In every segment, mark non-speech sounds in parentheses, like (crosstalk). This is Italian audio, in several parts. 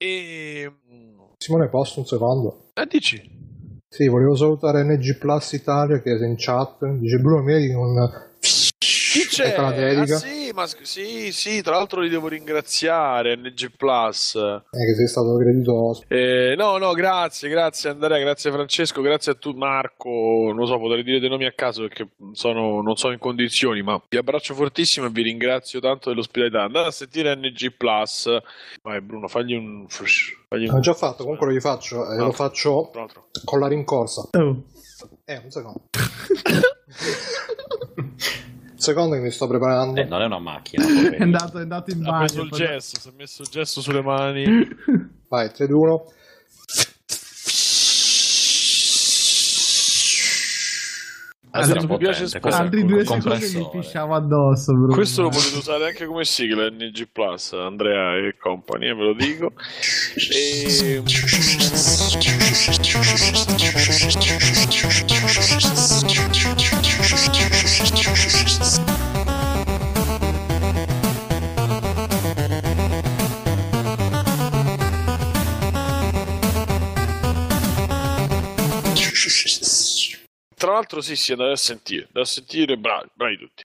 E... Simone, posso un secondo? Eh, dici? Sì, volevo salutare NG Plus Italia che è in chat. Dice Bruno Mieri con Chi c'è? La dedica. Ah, sì, ma sì, sì, tra l'altro li devo ringraziare, NG Plus. eh, che sei stato creditoso. Eh, no, no, grazie, grazie Andrea, grazie Francesco, grazie a tu Marco. Non so, potrei dire dei nomi a caso perché sono- non sono in condizioni, ma vi abbraccio fortissimo e vi ringrazio tanto dell'ospitalità. Andate a sentire NG Plus. Vai Bruno, fagli un... fagli un- L'ho già fatto, comunque lo rifaccio. E No. lo faccio con la rincorsa. Oh. Eh, un secondo. (laughs) (laughs) secondo che mi sto preparando. Eh, non è una macchina. (laughs) È andato, è andato in Ha bagno. preso il poi- gesso, si è messo il gesso sulle mani. (laughs) Vai, 3, 2, 1. Questo era mi piace è Altri due secondi mi pisciavo addosso. Bruno. Questo lo potete usare anche come sigla NG Plus, Andrea e compagnia, ve lo dico. E... Tra l'altro sì, sì, andate a sentire, da sentire, bravi, bravi tutti.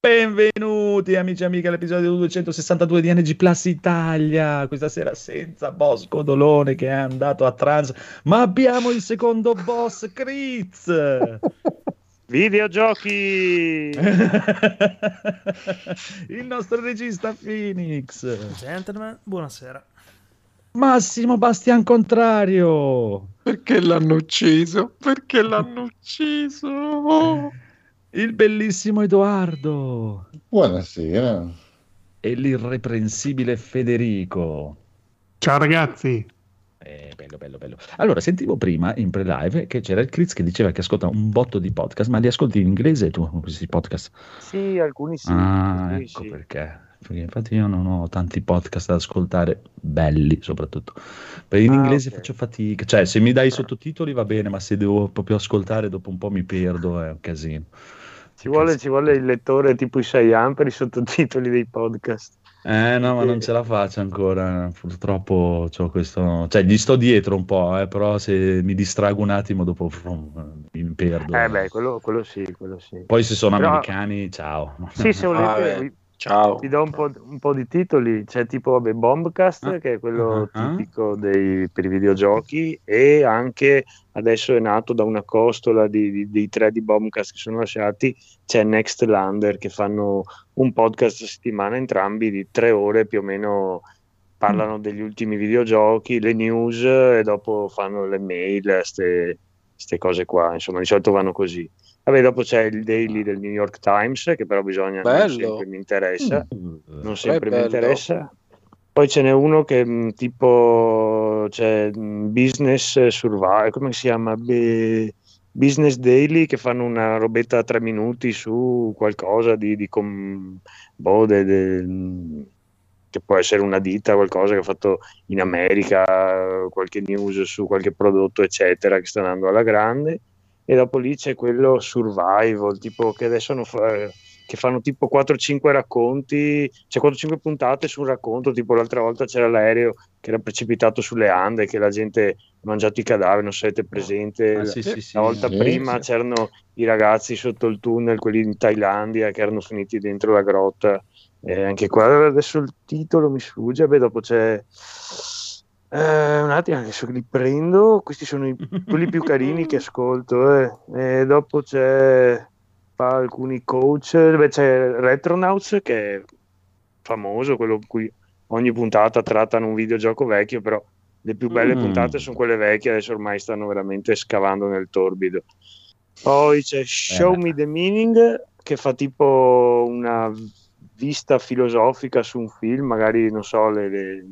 Benvenuti amici e amiche all'episodio 262 di NG Plus Italia. Questa sera senza Bosco Dolone che è andato a trans, ma abbiamo il secondo boss Critz. (laughs) Videogiochi! (laughs) il nostro regista Phoenix. Gentlemen, buonasera. Massimo Bastian Contrario. Perché l'hanno ucciso? Perché l'hanno ucciso? Il bellissimo Edoardo. Buonasera. E l'irreprensibile Federico. Ciao ragazzi. Eh, bello, bello, bello. Allora, sentivo prima in pre-live che c'era il Critz che diceva che ascolta un botto di podcast, ma li ascolti in inglese tu questi podcast? Sì, alcuni sì. ah, ecco sì. perché. Perché infatti io non ho tanti podcast da ascoltare, belli soprattutto. Per in Ah, inglese ok. faccio fatica. Cioè, se mi dai i sottotitoli va bene, ma se devo proprio ascoltare dopo un po' mi perdo, è un casino. Ci vuole, ci vuole il lettore tipo i 6 anni per i sottotitoli dei podcast. Eh no, ma non ce la faccio ancora, purtroppo c'ho questo, cioè gli sto dietro un po', eh, però se mi distrago un attimo dopo frum, mi perdo. Eh beh, quello, quello sì, quello sì. Poi se sono Però- americani, ciao. Sì, se volete, Vabbè. Ciao. vi do un po', un po' di titoli. C'è tipo vabbè, Bombcast, Ah. che è quello Ah. tipico dei, per i videogiochi, e anche adesso è nato da una costola di- di- dei tre di Bombcast che sono lasciati. C'è Next Lander che fanno un podcast a settimana entrambi di tre ore più o meno. Parlano degli ultimi videogiochi, le news e dopo fanno le mail, queste cose qua. Insomma, di solito vanno così. Vabbè, dopo c'è il daily del New York Times, che però bisogna, non Bello. sempre mi interessa non sempre mi interessa. Poi ce n'è uno che mh, tipo c'è mh, Business Survival, come si chiama? Be- Business Daily che fanno una robetta a tre minuti su qualcosa di, di com- boh, de- de- che può essere una ditta, qualcosa che ha fatto in America, qualche news su qualche prodotto, eccetera, che sta andando alla grande. E dopo lì c'è quello survival, tipo che adesso hanno fa- che fanno tipo 4-5 racconti, cioè 4-5 puntate su un racconto, tipo l'altra volta c'era l'aereo che era precipitato sulle Ande, che la gente ha mangiato i cadaveri, non siete presente. Ah, sì, sì, sì. La volta Sì, prima sì. c'erano i ragazzi sotto il tunnel, quelli in Thailandia, che erano finiti dentro la grotta. Eh, anche qua adesso il titolo mi sfugge, beh, dopo c'è... eh, un attimo, adesso li prendo, questi sono i, (laughs) quelli più carini che ascolto. eh. E dopo c'è alcuni coach, beh, c'è Retronauts che è famoso, quello cui ogni puntata trattano un videogioco vecchio, però le più belle Mm. puntate sono quelle vecchie, adesso ormai stanno veramente scavando nel torbido. Poi c'è Show Eh. Me the Meaning che fa tipo una vista filosofica su un film, magari non so, le- le-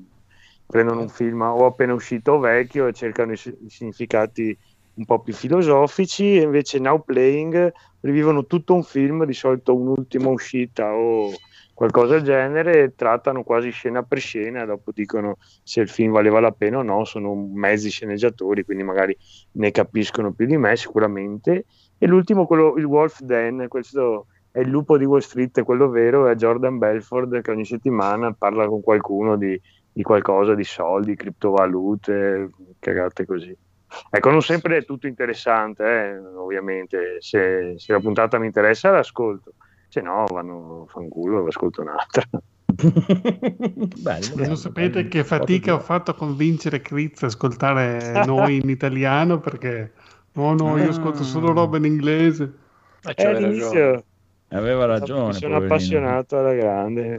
prendono un film o appena uscito o vecchio e cercano i, i significati un po' più filosofici e invece Now Playing rivivono tutto un film, di solito un'ultima uscita o qualcosa del genere, e trattano quasi scena per scena, dopo dicono se il film valeva la pena o no, sono mezzi sceneggiatori, quindi magari ne capiscono più di me sicuramente. E l'ultimo, quello, il Wolf Den, questo è il lupo di Wall Street, quello vero, è Jordan Belford che ogni settimana parla con qualcuno di, di qualcosa, di soldi, criptovalute, cagate così. Ecco, non sempre è tutto interessante, eh, ovviamente. Se, se la puntata mi interessa, l'ascolto. Se no, vanno fanculo, ascolto un'altra. (laughs) Bello, bello, Non sapete bello. che fatica ho fatto a convincere Chris a ascoltare (laughs) noi in italiano perché no, no, io ascolto solo roba in inglese. Eh, Eh, all'inizio Aveva ragione. sono poverino. appassionato alla grande.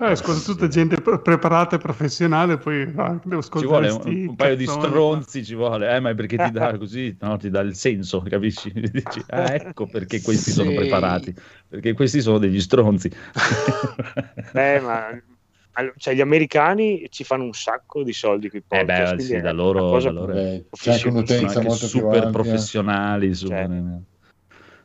Eh, ascolto tutta gente pre- preparata e professionale, poi ah, devo Ci ascoltare vuole un, sti un paio di stronzi, ci vuole, eh, ma è perché ti dà (laughs) così, no, ti dà il senso, capisci? (laughs) Dici, ah, ecco perché questi sono Sì. preparati, perché questi sono degli stronzi. (laughs) Beh, ma cioè, gli americani ci fanno un sacco di soldi con i Eh beh, sì, è da loro, da loro c'è anche sono anche molto più super ampia. professionali. super- Cioè.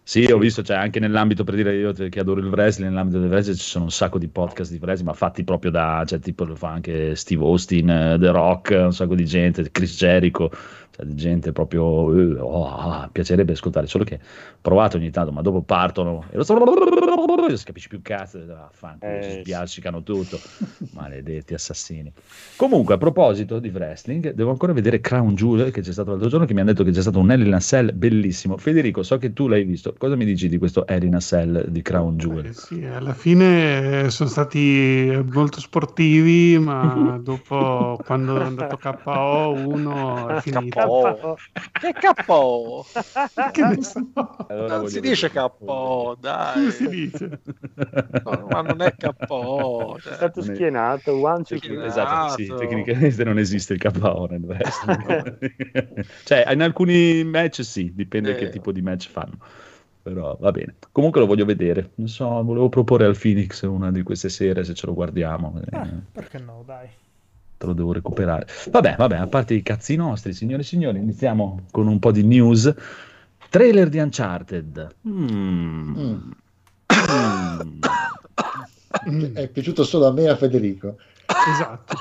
Sì, ho visto, cioè, anche nell'ambito per dire io che adoro il wrestling, nell'ambito del wrestling ci sono un sacco di podcast di wrestling, ma fatti proprio da, cioè, tipo lo fa anche Steve Austin, eh, The Rock, un sacco di gente, Chris Jericho, cioè, di gente proprio, eh, oh, ah, piacerebbe ascoltare, solo che provato ogni tanto, ma dopo partono e lo non si capisce più cazzo, vaffanculo, Eh, si sì. sbiascicano tutto, (laughs) maledetti assassini. Comunque, a proposito di wrestling, devo ancora vedere Crown Jewel che c'è stato l'altro giorno, che mi hanno detto che c'è stato un a Cell bellissimo. Federico, so che tu l'hai visto. Cosa mi dici di questo a Cell di Crown Jewel? Eh, sì, alla fine eh, sono stati molto sportivi, ma (laughs) dopo quando è andato KO uno è finito. KO. Che KO? (laughs) Che ne so? Allora Non si dice. KO, dai. Come si dice? No, ma non è KO. (laughs) È cioè. stato Non è- schierato, one, two, Sì, three. Esatto, sì, tecnicamente non esiste il KO nel wrestling. (laughs) cioè, in alcuni match sì, dipende Eh. che tipo di match fanno. Però va bene. Comunque lo voglio vedere. Non so, volevo proporre al Phoenix una di queste sere se ce lo guardiamo. Eh, Eh, perché no, dai. Te lo devo recuperare. Vabbè, vabbè, a parte i cazzi nostri, signore e signori, iniziamo con un po' di news. Trailer di Uncharted. Mm. Mm. Mm. (coughs) È piaciuto solo a me e a Federico. esatto.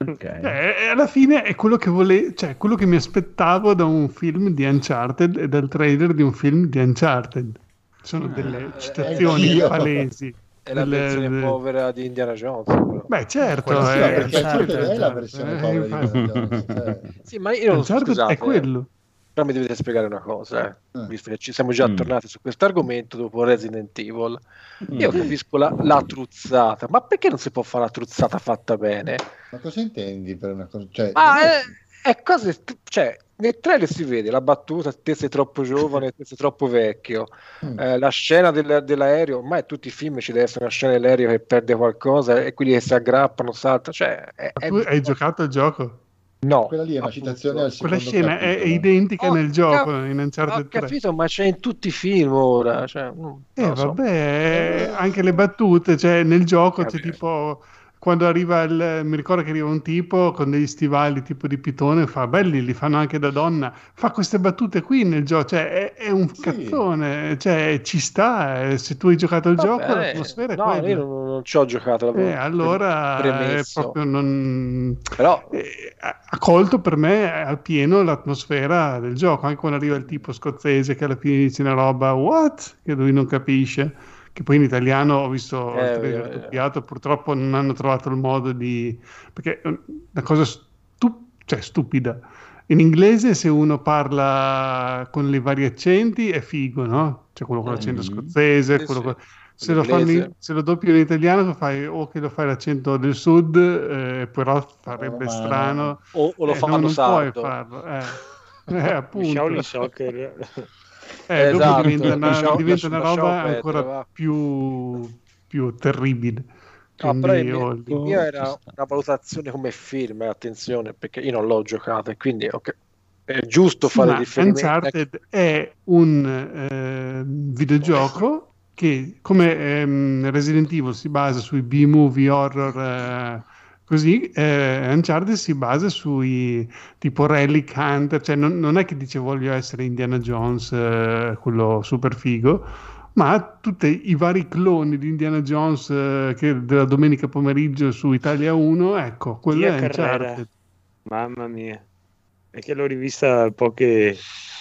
Ok. Eh, e alla fine è quello che vole- cioè quello che mi aspettavo da un film di Uncharted e dal trailer di un film di Uncharted. Sono delle citazioni anch'io. palesi. È la versione delle- povera di Indiana Jones. però. Beh, certo, Quello sì, Sì, eh, ma perché Uncharted è la eh, versione eh, povera di infatti. Indiana Jones, cioè. Sì, ma io non Uncharted scusate, è quello. Però mi dovete spiegare una cosa, eh. Eh. visto che ci siamo già Mm. tornati su questo argomento dopo Resident Evil. Mm. Io capisco la, la truzzata, ma perché non si può fare la truzzata fatta bene? Ma cosa intendi per una cosa? Cioè, Ma è, è cose, cioè, nel trailer si vede la battuta, te sei troppo giovane, te sei troppo vecchio, Mm. Eh, la scena del- dell'aereo, ormai tutti i film ci deve essere una scena dell'aereo che perde qualcosa e quelli che si aggrappano, salta, cioè, è, tu hai giocato al gioco? no, Quella lì è una citazione al Quella scena è, è capitolo. identica Ho nel gioco cap- in Ho Uncharted 3. capito, ma c'è in tutti i film ora, cioè, mm, Eh, lo so. vabbè, anche le battute, cioè nel gioco c'è Vabbè. tipo quando arriva il mi ricordo che arriva un tipo con degli stivali tipo di pitone, fa belli, li fanno anche da donna, fa queste battute qui nel gioco, cioè è, è un Sì. cazzone, cioè ci sta, eh, se tu hai giocato il Vabbè, gioco l'atmosfera è no, quella. io non, non ci ho giocato, Eh, allora è premesso. proprio non però eh, ha ha colto per me al pieno l'atmosfera del gioco, anche quando arriva il tipo scozzese che alla fine dice una roba what? Che lui non capisce, che poi in italiano ho visto Eh, eh, eh. doppiato, purtroppo non hanno trovato il modo di... perché è una cosa stu- cioè, stupida. In inglese se uno parla con i vari accenti è figo, no? C'è quello con l'accento Mhm. scozzese, Sì, quello sì. con- se lo, in- se lo doppiano in italiano lo fai o che lo fai l'accento del sud, eh, però farebbe Romano. strano. o, o lo Eh, fanno no, non sardo. puoi farlo. Eh, (laughs) eh, appunto. Shaolin Soccer. Eh, dopo Esatto, diventa una, lasciamo- diventa una roba ancora va. più, più terribile. No, però il mio, il mio era una valutazione come film, eh, attenzione, perché io non l'ho giocato e quindi ok, è giusto fare ma riferimento. Uncharted è un eh, videogioco che come ehm, Resident Evil si basa sui B-movie horror eh, così, eh, Uncharted si basa sui tipo Relic Hunter, cioè non, non è che dice voglio essere Indiana Jones, eh, quello super figo, ma tutti i vari cloni di Indiana Jones eh, che della domenica pomeriggio su Italia 1, ecco, quello Via è Carrera. Uncharted. Mamma mia. È che l'ho rivista poche,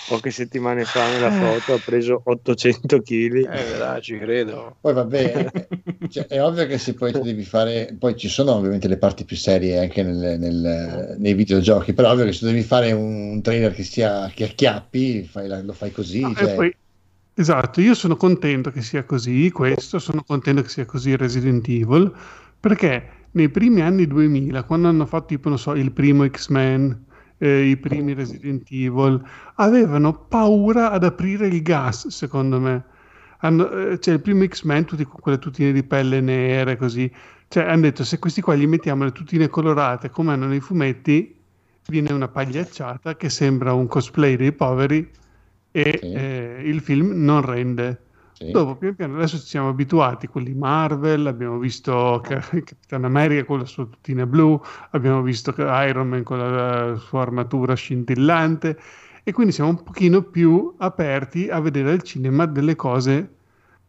poche settimane fa nella foto ha preso 800 kg. Eh, dai, ci credo. Poi vabbè, (laughs) cioè, è ovvio che se poi tu devi fare, poi ci sono ovviamente le parti più serie anche nel- nel- nei videogiochi, però è ovvio che se devi fare un trailer che sia che acchiappi, fai la- lo fai così. No, cioè, poi- esatto, io sono contento che sia così, questo, sono contento che sia così Resident Evil, perché nei primi anni 2000, quando hanno fatto tipo, non so, il primo X-Men, eh, i primi Resident Evil, avevano paura ad aprire il gas, secondo me. Hanno, eh, cioè, il primo X-Men, tutti con quelle tutine di pelle nere, così. Cioè, hanno detto, se questi qua gli mettiamo le tutine colorate come hanno nei fumetti, viene una pagliacciata che sembra un cosplay dei poveri e Sì. eh, il film non rende. Sì. Dopo, piano piano, adesso ci siamo abituati, quelli Marvel, abbiamo visto Ca- (laughs) Capitan America con la sua tutina blu, abbiamo visto Iron Man con la sua armatura scintillante e quindi siamo un pochino più aperti a vedere al cinema delle cose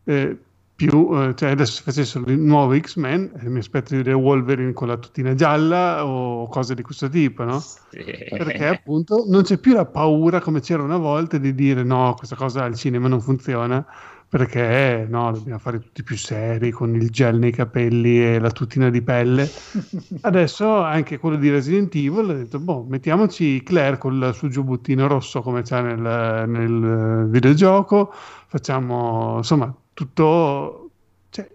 eh, più, eh, cioè adesso se facessero il nuovo X-Men, eh, mi aspetto di vedere Wolverine con la tutina gialla o cose di questo tipo, no? Perché appunto non c'è più la paura come c'era una volta di dire no, questa cosa al cinema non funziona perché no, dobbiamo fare tutti più seri con il gel nei capelli e la tutina di pelle. (laughs) Adesso anche quello di Resident Evil ha detto, boh, mettiamoci Claire con il suo giubbottino rosso come c'è nel, nel videogioco, facciamo insomma tutto cioè,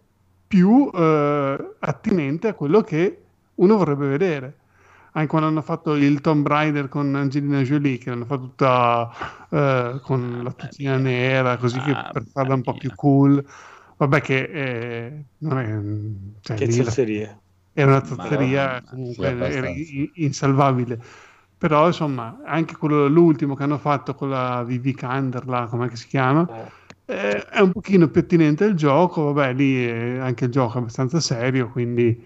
più eh, attinente a quello che uno vorrebbe vedere anche quando hanno fatto il Tomb Raider con Angelina Jolie, che l'hanno fatto tutta eh, con la tutina nera, così che Ah, per farla un po' più cool. Vabbè, che eh, non è, cioè, Che zozzeria. era una zozzeria comunque era insalvabile. Però insomma, anche quello, l'ultimo che hanno fatto con la Vivi Kander, là, com'è che si chiama? eh, è un pochino più attinente al gioco, vabbè, lì è- anche il gioco è abbastanza serio, quindi...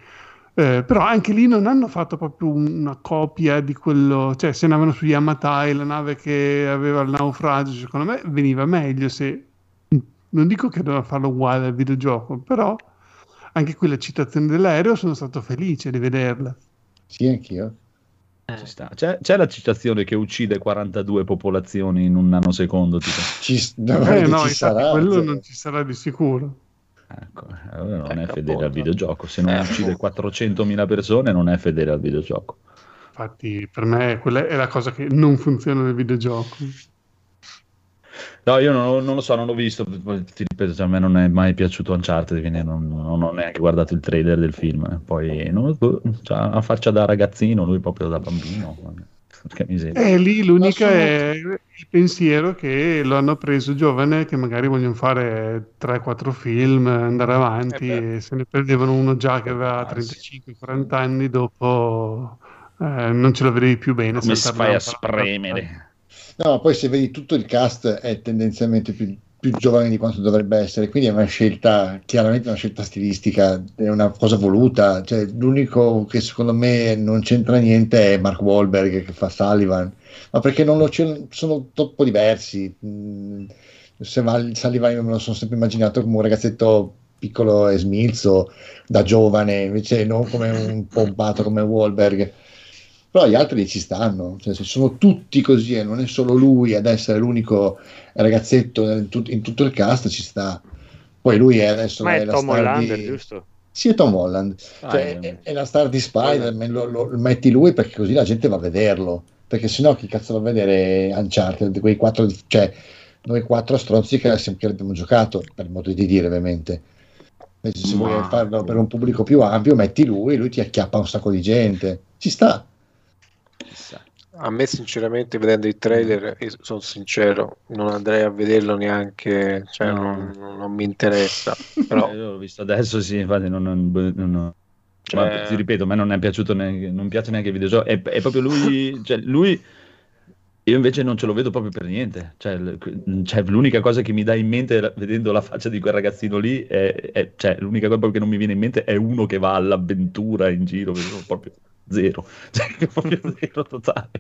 eh, però anche lì non hanno fatto proprio una copia di quello, cioè se andavano su Yamatai, la nave che aveva il naufragio, secondo me veniva meglio se... Non dico che doveva farlo uguale al videogioco, però anche qui le citazioni dell'aereo sono stato felice di vederle. Sì, anch'io. Ci sta. C'è, c'è la citazione che uccide 42 popolazioni in un nanosecondo. Tipo. Ci, Eh, no, ci sarà, quello cioè, non ci sarà di sicuro. Ecco, allora non è Ecco, fedele al videogioco. Se non Eh, uccide appunto. 400.000 persone, non è fedele al videogioco. Infatti, per me quella è la cosa che non funziona nel videogioco. No, io non, non lo so, non l'ho visto. Ti ripeto, cioè, a me non è mai piaciuto Uncharted, quindi non, non ho neanche guardato il trailer del film. Poi, non cioè, a faccia da ragazzino, lui proprio da bambino. Che miseria. E lì l'unica è il pensiero che lo hanno preso giovane, che magari vogliono fare 3-4 film, andare avanti, Eh e se ne prendevano uno già che aveva Ah, sì. 35-40 anni, dopo eh, non ce lo vedevi più bene. Come saltare fai a spremere? No, poi se vedi tutto il cast è tendenzialmente più, più giovane di quanto dovrebbe essere, quindi è una scelta, chiaramente una scelta stilistica, è una cosa voluta. Cioè, l'unico che secondo me non c'entra niente è Mark Wahlberg che fa Sullivan, ma perché non lo c'è- sono troppo diversi. Mm, Se va, Sullivan io me lo sono sempre immaginato come un ragazzetto piccolo e smilzo da giovane, invece non come un pompato come Wahlberg. Però gli altri ci stanno, cioè, se sono tutti così e non è solo lui ad essere l'unico ragazzetto in, tut- in tutto il cast, ci sta. Poi lui è adesso Ma è la Tom star Hollander, di... giusto? Sì, è Tom Holland, Ah, cioè, eh, è, è la star di Spider-Man, lo, lo- lo metti lui perché così la gente va a vederlo, perché sennò chi cazzo va a vedere Uncharted, quei quattro, cioè noi quattro stronzi che, che l'abbiamo giocato, per modo di dire ovviamente. Invece se Ma- vuoi farlo per un pubblico più ampio, metti lui, lui ti acchiappa un sacco di gente. Ci sta. Chissà. A me, sinceramente, vedendo il trailer, io sono sincero, non andrei a vederlo neanche, cioè No. non, non mi interessa. (laughs) Però, io l'ho visto adesso, sì, infatti non, non- non- Cioè- ma ti ripeto, a me non è piaciuto neanche, non piace neanche il videogioco, è, è proprio lui, (laughs) cioè lui, io invece non ce lo vedo proprio per niente, cioè, cioè, l'unica cosa che mi dà in mente vedendo la faccia di quel ragazzino lì, è, è- cioè, l'unica cosa che non mi viene in mente è uno che va all'avventura in giro, proprio zero, (laughs) cioè, proprio zero totale.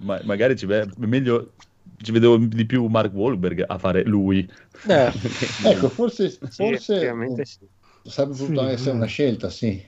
Ma- magari ci ve- meglio ci vedevo di più Mark Wahlberg a fare lui. eh, (laughs) Ecco, forse, Sì, forse effettivamente sì. sarebbe potuto Sì, essere eh. una scelta, sì.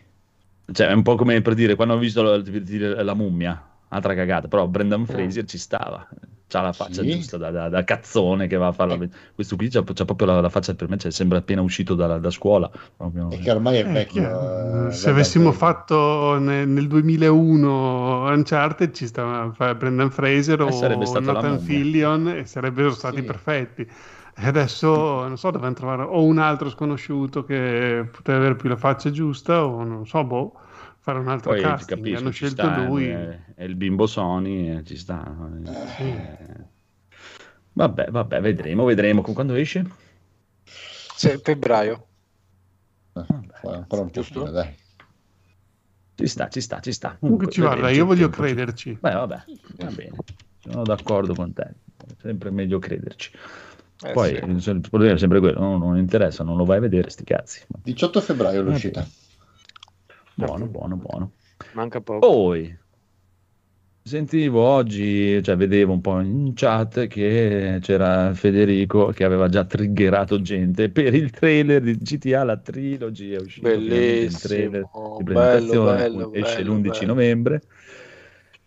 Cioè, è un po' come per dire, quando ho visto la, la mummia, altra cagata, però Brendan Fraser ci stava, c'ha la faccia Sì. giusta da, da- da cazzone che va a farla. Questo qui c'ha, c'ha proprio la, la faccia per me, cioè, sembra appena uscito da, da scuola. proprio. E che ormai è Eh, vecchio. eh, se guarda, avessimo fatto ne- nel 2001 Uncharted ci stava Brendan Fraser Eh, o Nathan. Fillion e sarebbero stati Sì. perfetti e adesso (laughs) non so dovevano trovare o un altro sconosciuto che poteva avere più la faccia giusta o non so boh fare un altro Poi ti casting capisco, hanno scelto sta, lui È, è il bimbo Sony, eh, ci sta. Eh, Vabbè, vabbè, vedremo, vedremo. Con quando esce? Se- febbraio. Eh, ancora un Giusto? dai. Ci sta, ci sta, ci sta. comunque ci guarda io voglio tempo, crederci Beh, vabbè, va bene. Sono d'accordo con te. È sempre meglio crederci. Eh, Poi sì. il problema è sempre quello, no? non interessa, non lo vai a vedere, sti cazzi. 18 febbraio l'uscita. Buono, buono, buono. Manca poco. Poi sentivo oggi, cioè vedevo un po' in chat che c'era Federico che aveva già triggerato gente per il trailer di GTA, la trilogy è uscito finalmente il trailer Bellissimo. di Bello, presentazione, bello, esce bello, l'11 bello. novembre.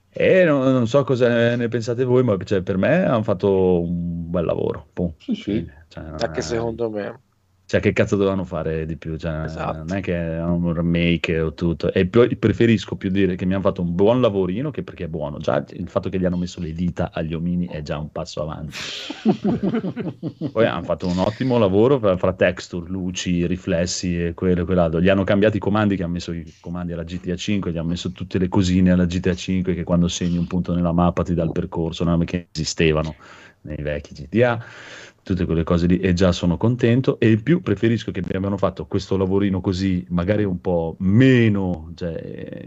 E non, non so cosa ne pensate voi, ma cioè, per me hanno fatto un bel lavoro. Pum. Sì, sì. Cioè, Anche secondo me. Cioè, che cazzo dovevano fare di più? Cioè, Esatto. Non è che è un remake o tutto. E poi preferisco più dire che mi hanno fatto un buon lavorino che perché è buono. Già il fatto che gli hanno messo le dita agli omini è già un passo avanti. (laughs) Poi hanno fatto un ottimo lavoro fra, fra texture, luci, riflessi e quello e quell'altro. Gli hanno cambiato i comandi, che hanno messo i comandi alla GTA 5, gli hanno messo tutte le cosine alla GTA 5 che quando segni un punto nella mappa ti dà il percorso, no? che esistevano nei vecchi GTA tutte quelle cose lì e già sono contento. E in più preferisco che abbiano fatto questo lavorino così magari un po' meno cioè,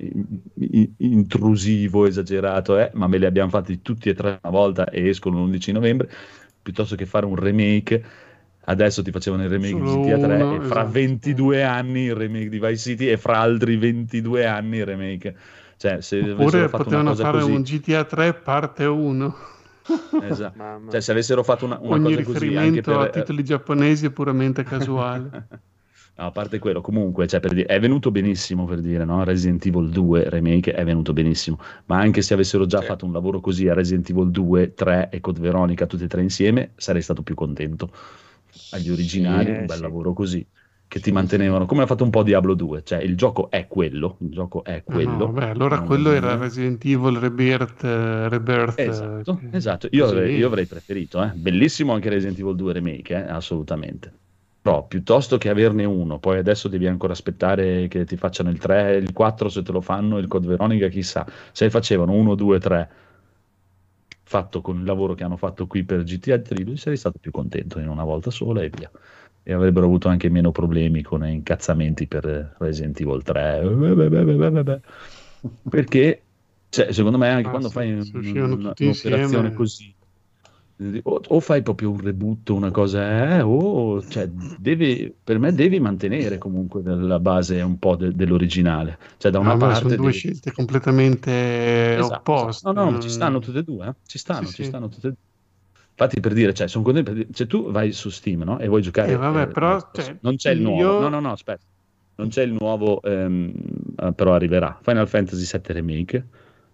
in- intrusivo, esagerato, eh, ma me li abbiamo fatti tutti e tre una volta e escono l'11 novembre piuttosto che fare un remake. Adesso ti facevano il remake Solo di GTA 3 uno, e fra esatto. 22 anni il remake di Vice City e fra altri 22 anni il remake. Cioè se oppure potevano fare così un GTA 3 parte 1 (laughs) esatto. Mamma. cioè se avessero fatto una, una ogni cosa così anche riferimento per a titoli giapponesi è puramente casuale (laughs) No, a parte quello, comunque, cioè, per dire, è venuto benissimo per dire, no? Resident Evil 2 Remake è venuto benissimo, ma anche se avessero già Sì. fatto un lavoro così a Resident Evil 2, 3 e Code Veronica, tutti e tre insieme, sarei stato più contento. Agli originali, Sì, un bel sì. lavoro così, che ti mantenevano, come ha fatto un po' Diablo 2, cioè il gioco è quello, il gioco è quello. No, beh, allora quello era Resident Evil Rebirth, eh, Rebirth eh, Esatto, che- esatto. Io, avrei, io avrei preferito, eh. bellissimo anche Resident Evil 2 Remake, eh, assolutamente. Però piuttosto che averne uno, poi adesso devi ancora aspettare che ti facciano il 3, il 4 se te lo fanno, il Code Veronica chissà. Se facevano 1, 2, 3 fatto con il lavoro che hanno fatto qui per GTA Trilogy sarei stato più contento in una volta sola e via. E avrebbero avuto anche meno problemi con incazzamenti per Resident Evil 3. (laughs) Perché cioè, secondo me anche Ah, quando sì, fai un- un'operazione insieme. così o, o fai proprio un reboot, una cosa, eh, o cioè, devi, per me devi mantenere comunque la base un po' de- dell'originale. Cioè, da una beh, parte sono due devi- scelte completamente Esatto, opposte. No, no, ci stanno tutte e due, eh? Ci stanno, Sì, ci sì. stanno tutte e due. Infatti, per dire, cioè, sono contento, per dire- cioè, tu vai su Steam, no? E vuoi giocare. Eh, vabbè, eh, però, eh, cioè, non c'è il nuovo. io- No, no, no, aspetta. Non c'è il nuovo, ehm, eh, però arriverà. Final Fantasy VII Remake.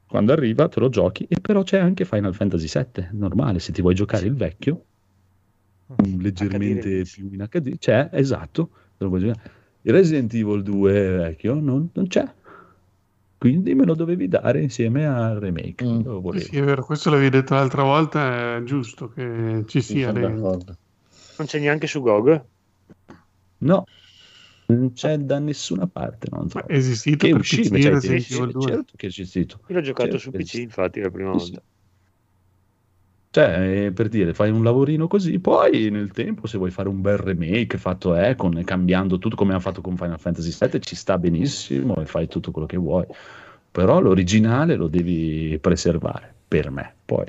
Quando arriva te lo giochi, e però c'è anche Final Fantasy VII, normale, se ti vuoi giocare il vecchio, un leggermente release. più in HD, c'è, esatto, te lo puoi giocare. Il Resident Evil 2 vecchio non, non c'è, quindi me lo dovevi dare insieme al remake. Mm. Lo Sì, è vero, questo l'avevi detto l'altra volta, è giusto che ci sia. Non c'è neanche su GOG. No, non c'è da nessuna parte, non so. È esistito Che per usciva, PC cioè, Resident sì, Evil 2? certo che è esistito. Io l'ho giocato Certo su PC, infatti, la prima volta. Cioè, eh, per dire, fai un lavorino così, poi nel tempo, se vuoi fare un bel remake fatto è con, cambiando tutto come hanno fatto con Final Fantasy VII, ci sta benissimo e fai tutto quello che vuoi. Però l'originale lo devi preservare, per me. Poi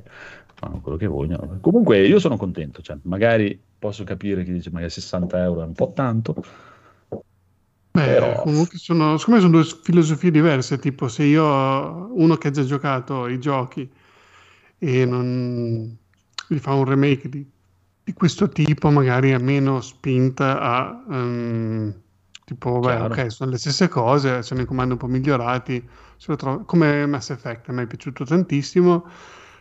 fanno quello che vogliono. Comunque io sono contento, cioè, magari posso capire che dice magari 60 euro è un po' tanto, Beh, Però- comunque sono, secondo me sono due filosofie diverse, tipo se io uno che ha già giocato i giochi e non fa un remake di, di questo tipo, magari ha meno spinta a ehm, Tipo, beh, ok, sono le stesse cose, sono i comandi un po' migliorati. trovo- Come Mass Effect, a me è piaciuto tantissimo.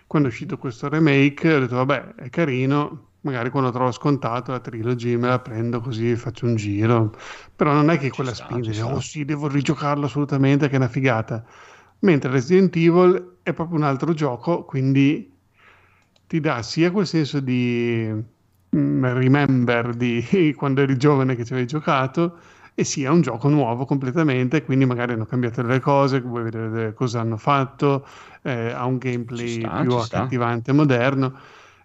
Quando è uscito questo remake, ho detto, vabbè, è carino. Magari quando trovo scontato la trilogy me la prendo così faccio un giro. Però non è che quella sta, spinge, ci sta. oh sì, devo rigiocarlo assolutamente, che è una figata. Mentre Resident Evil è proprio un altro gioco, quindi ti dà sia quel senso di mm, remember di (laughs) quando eri giovane che ci avevi giocato e sia un gioco nuovo completamente, quindi magari hanno cambiato delle cose, vuoi vedere cosa hanno fatto, eh, ha un gameplay sta, più accattivante, moderno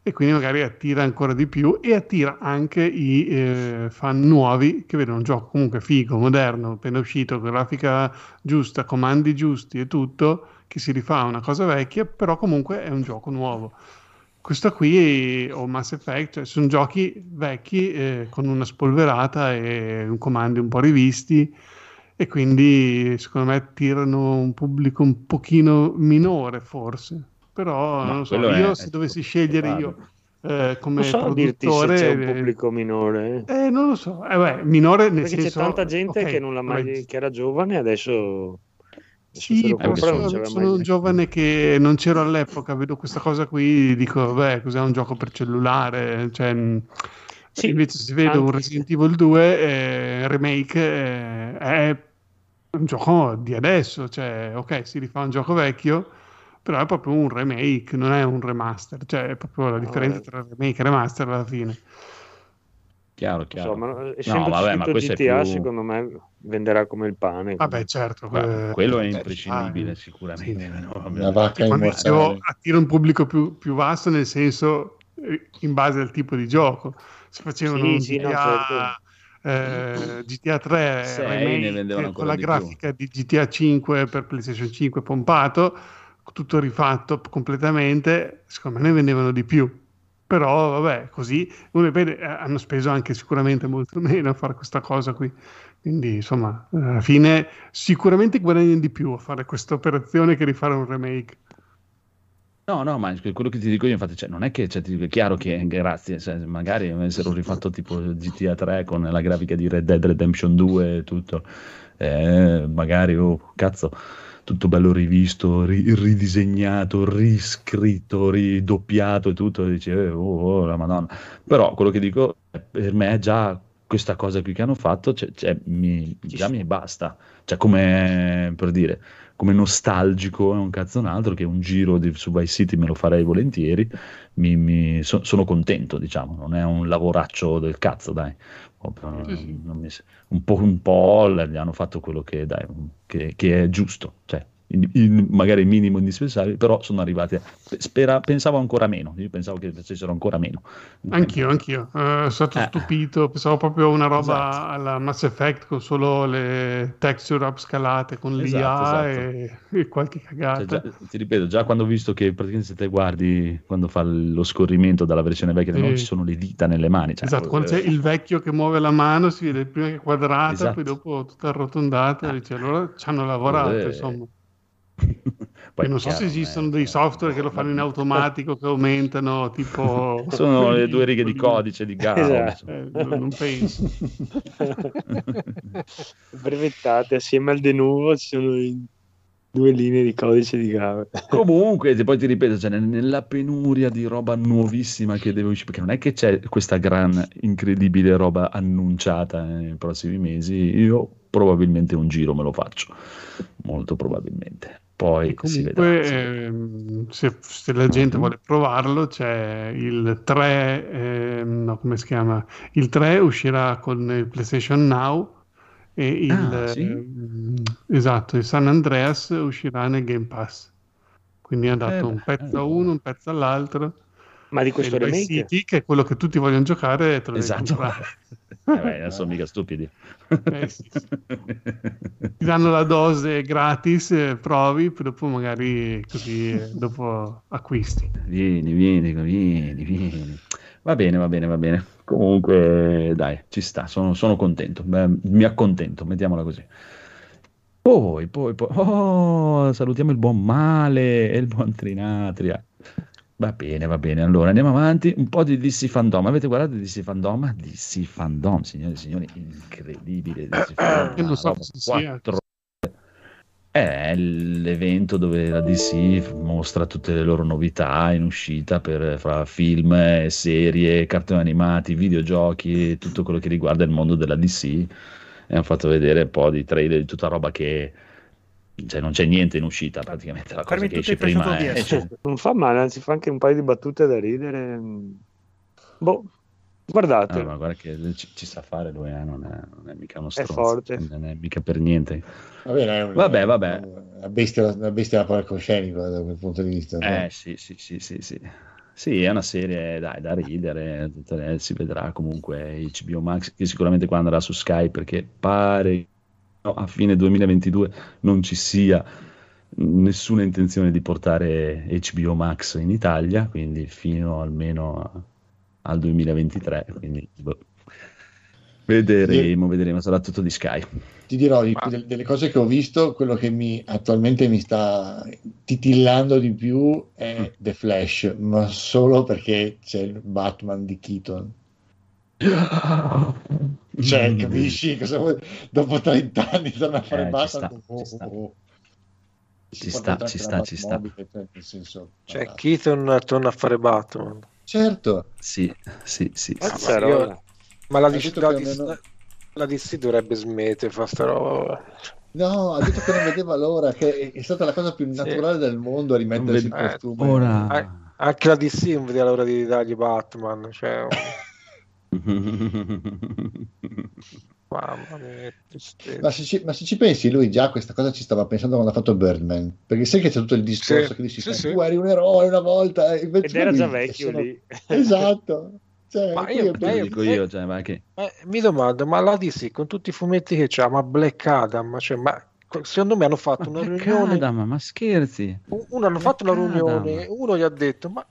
e quindi magari attira ancora di più e attira anche i eh, fan nuovi che vedono un gioco comunque figo, moderno, appena uscito, grafica giusta, comandi giusti e tutto, che si rifà a una cosa vecchia, però comunque è un gioco nuovo. Questo qui o Mass Effect cioè, sono giochi vecchi eh, con una spolverata e un comandi un po' rivisti e quindi secondo me attirano un pubblico un pochino minore forse. Però non so, io è se dovessi scegliere io eh, come Non so dirti se produttore c'è un eh, pubblico minore. eh. eh, non lo so, eh, beh, minore nel Perché senso c'è tanta gente ok, che non l'ha mai, che era giovane, adesso, se Sì, lo però sono, sono un giovane che non c'ero all'epoca, vedo questa cosa qui, dico, beh, cos'è un gioco per cellulare? Cioè, mh, Sì, invece si vede un anche- Resident Evil 2 eh, remake, eh, è un gioco di adesso, cioè, ok, si rifà un gioco vecchio, però è proprio un remake, non è un remaster, cioè è proprio la differenza eh. tra remake e remaster alla fine. Chiaro, chiaro. Insomma, essendo No, vabbè, ma questo è GTA, più- secondo me venderà come il pane. Vabbè, certo, Beh, eh, quello è imprescindibile, ah, sicuramente. sì. no. Una vacca Quando dicevo attira un pubblico più, più vasto nel senso eh, in base al tipo di gioco se facevano Sì, un sì, no, GTA, eh, GTA 3 Sei ne remake con la di grafica di GTA 5 per PlayStation 5 pompato tutto rifatto completamente secondo me ne vendevano di più. Però vabbè così vede eh, hanno speso anche sicuramente molto (laughs) meno a fare questa cosa qui. Quindi insomma alla fine sicuramente guadagnano di più a fare questa operazione che rifare un remake. No, no, ma quello che ti dico io, infatti, cioè, non è che cioè, ti dico, è chiaro che grazie, cioè, magari avessero rifatto tipo GTA 3 con la grafica di Red Dead Redemption 2 e tutto, eh, magari, oh, cazzo, tutto bello rivisto, ri- ridisegnato, riscritto, ridoppiato e tutto, e dici, eh, oh, oh, la madonna. Però quello che dico, per me già questa cosa qui che hanno fatto, cioè, cioè, mi, già mi basta, cioè come per dire come nostalgico è un cazzo un altro che un giro di, su Vice City me lo farei volentieri mi, mi- so- sono contento diciamo non è un lavoraccio del cazzo dai S- un po', un po' gli hanno fatto quello che, dai, che, che è giusto cioè il, il- magari il minimo indispensabile però sono arrivati a- spera- pensavo ancora meno io pensavo che facessero ancora meno Anch'io, anch'io. Eh, sono stato Eh. stupito, pensavo proprio a una roba Esatto. alla Mass Effect con solo le texture upscalate con l'IA Esatto, E, e qualche Cioè, cagata. già- ti ripeto, già quando ho visto che praticamente se te guardi quando fa lo scorrimento dalla versione vecchia, Sì. non ci sono le dita nelle mani. cioè, esatto, quando eh, c'è il vecchio che muove la mano si vede prima che quadrata, Esatto. poi dopo tutta arrotondata, Ah. dice, allora ci hanno lavorato, Eh, insomma. (laughs) poi non so chiaro, se esistono eh, dei software che lo fanno in (laughs) automatico, che aumentano, tipo... (laughs) Sono le due righe di codice di Gao. Esatto. Eh, non penso. brevettate assieme al denuvo ci sono i- due linee di codice di Java. Comunque, poi ti ripeto, cioè, nel- nella penuria di roba nuovissima che deve uscire, perché non è che c'è questa gran incredibile roba annunciata nei prossimi mesi, io probabilmente un giro me lo faccio, molto probabilmente. Poi si vedrà. comunque, si vedrà. ehm, se, se la gente Mhm. vuole provarlo, c'è il 3, ehm, no, come si chiama? Il 3 uscirà con il PlayStation Now e il, Ah, sì? ehm, esatto, il San Andreas uscirà nel Game Pass. Quindi ha dato Eh un pezzo a uno, un pezzo all'altro. Ma di questo remake? City, che è quello che tutti vogliono giocare, te lo devi Esatto. comprare. (laughs) Eh beh, non sono mica stupidi. Eh, sì, sì. Ti danno la dose gratis, eh, provi, poi dopo magari così eh, dopo acquisti. Vieni, vieni, vieni, vieni. Va bene, va bene, va bene. Comunque, dai, ci sta, sono, sono contento. Beh, mi accontento, mettiamola così. Poi, poi, poi, oh, salutiamo il buon Male e il buon Trinatria. Va bene, va bene. Allora andiamo avanti. Un po' di DC Fandom. Avete guardato DC Fandom? DC Fandom, signore e signori, incredibile. DC Fandom. Io non so Una cosa roba sia. quattro- È l'evento dove la DC mostra tutte le loro novità in uscita per fra film, eh, serie, cartoni animati, videogiochi tutto quello che riguarda il mondo della DC. E hanno fatto vedere un po' di trailer di tutta roba che cioè, non c'è niente in uscita praticamente. La cosa Fermi che esce prima è, cioè, Non fa male, anzi fa anche un paio di battute da ridere. Boh, guardate. Ma guarda che ci, ci sa fare lui, eh, non, è, non è mica uno È stronzo, forte. non è mica per niente. Vabbè, è un- Vabbè, vabbè. Una bestia, una bestia da palcoscenico da quel punto di vista. Eh sì, sì, sì, sì, sì. Sì, è una serie dai, da ridere, tutte le- si vedrà comunque HBO Max, che sicuramente qua andrà su Sky perché pare a fine 2022 non ci sia nessuna intenzione di portare HBO Max in Italia, quindi fino almeno a- al 2023, quindi boh. vedremo, vedremo, sarà tutto di Sky. Ti dirò di- del- delle cose che ho visto, quello che mi attualmente mi sta titillando di più è The Flash, ma solo perché c'è il Batman di Keaton. (laughs) Cioè, capisci? Cosa vuoi- Dopo 30 anni torna a fare Eh, ci Batman. sta, ci sta. oh. Ci Si sta, ci sta, ci sta. Batmobile, cioè, nel senso, Cioè, vabbè. Keaton torna a fare Batman. certo, Sì, sì, sì. sì. Cazzarola. Ma la, detto la almeno- la DC dovrebbe smettere, fa sta roba. no, ha detto che non vedeva l'ora, che è, stata la cosa più naturale del mondo a rimettersi vedi- costume. Ora... Eh, Anche la DC non vedeva l'ora di dargli Batman. Cioè, mamma mia. Ma se, ci, ma se ci pensi, lui già questa cosa ci stava pensando quando ha fatto Birdman, perché sai che c'è tutto il discorso Sì, che dici, sì, "Sai, sì. tu eri un eroe una volta, e invece Ed era già vecchio solo- lì. (laughs) Esatto. Cioè, Ma io- ma lo io- dico io, cioè, ma che... Eh, mi domando, ma la DC con tutti i fumetti che c'ha, ma Black Adam, cioè, ma secondo me hanno fatto una Black riunione. Adam, ma scherzi? Uno hanno fatto una riunione, Adam. uno gli ha detto: Ma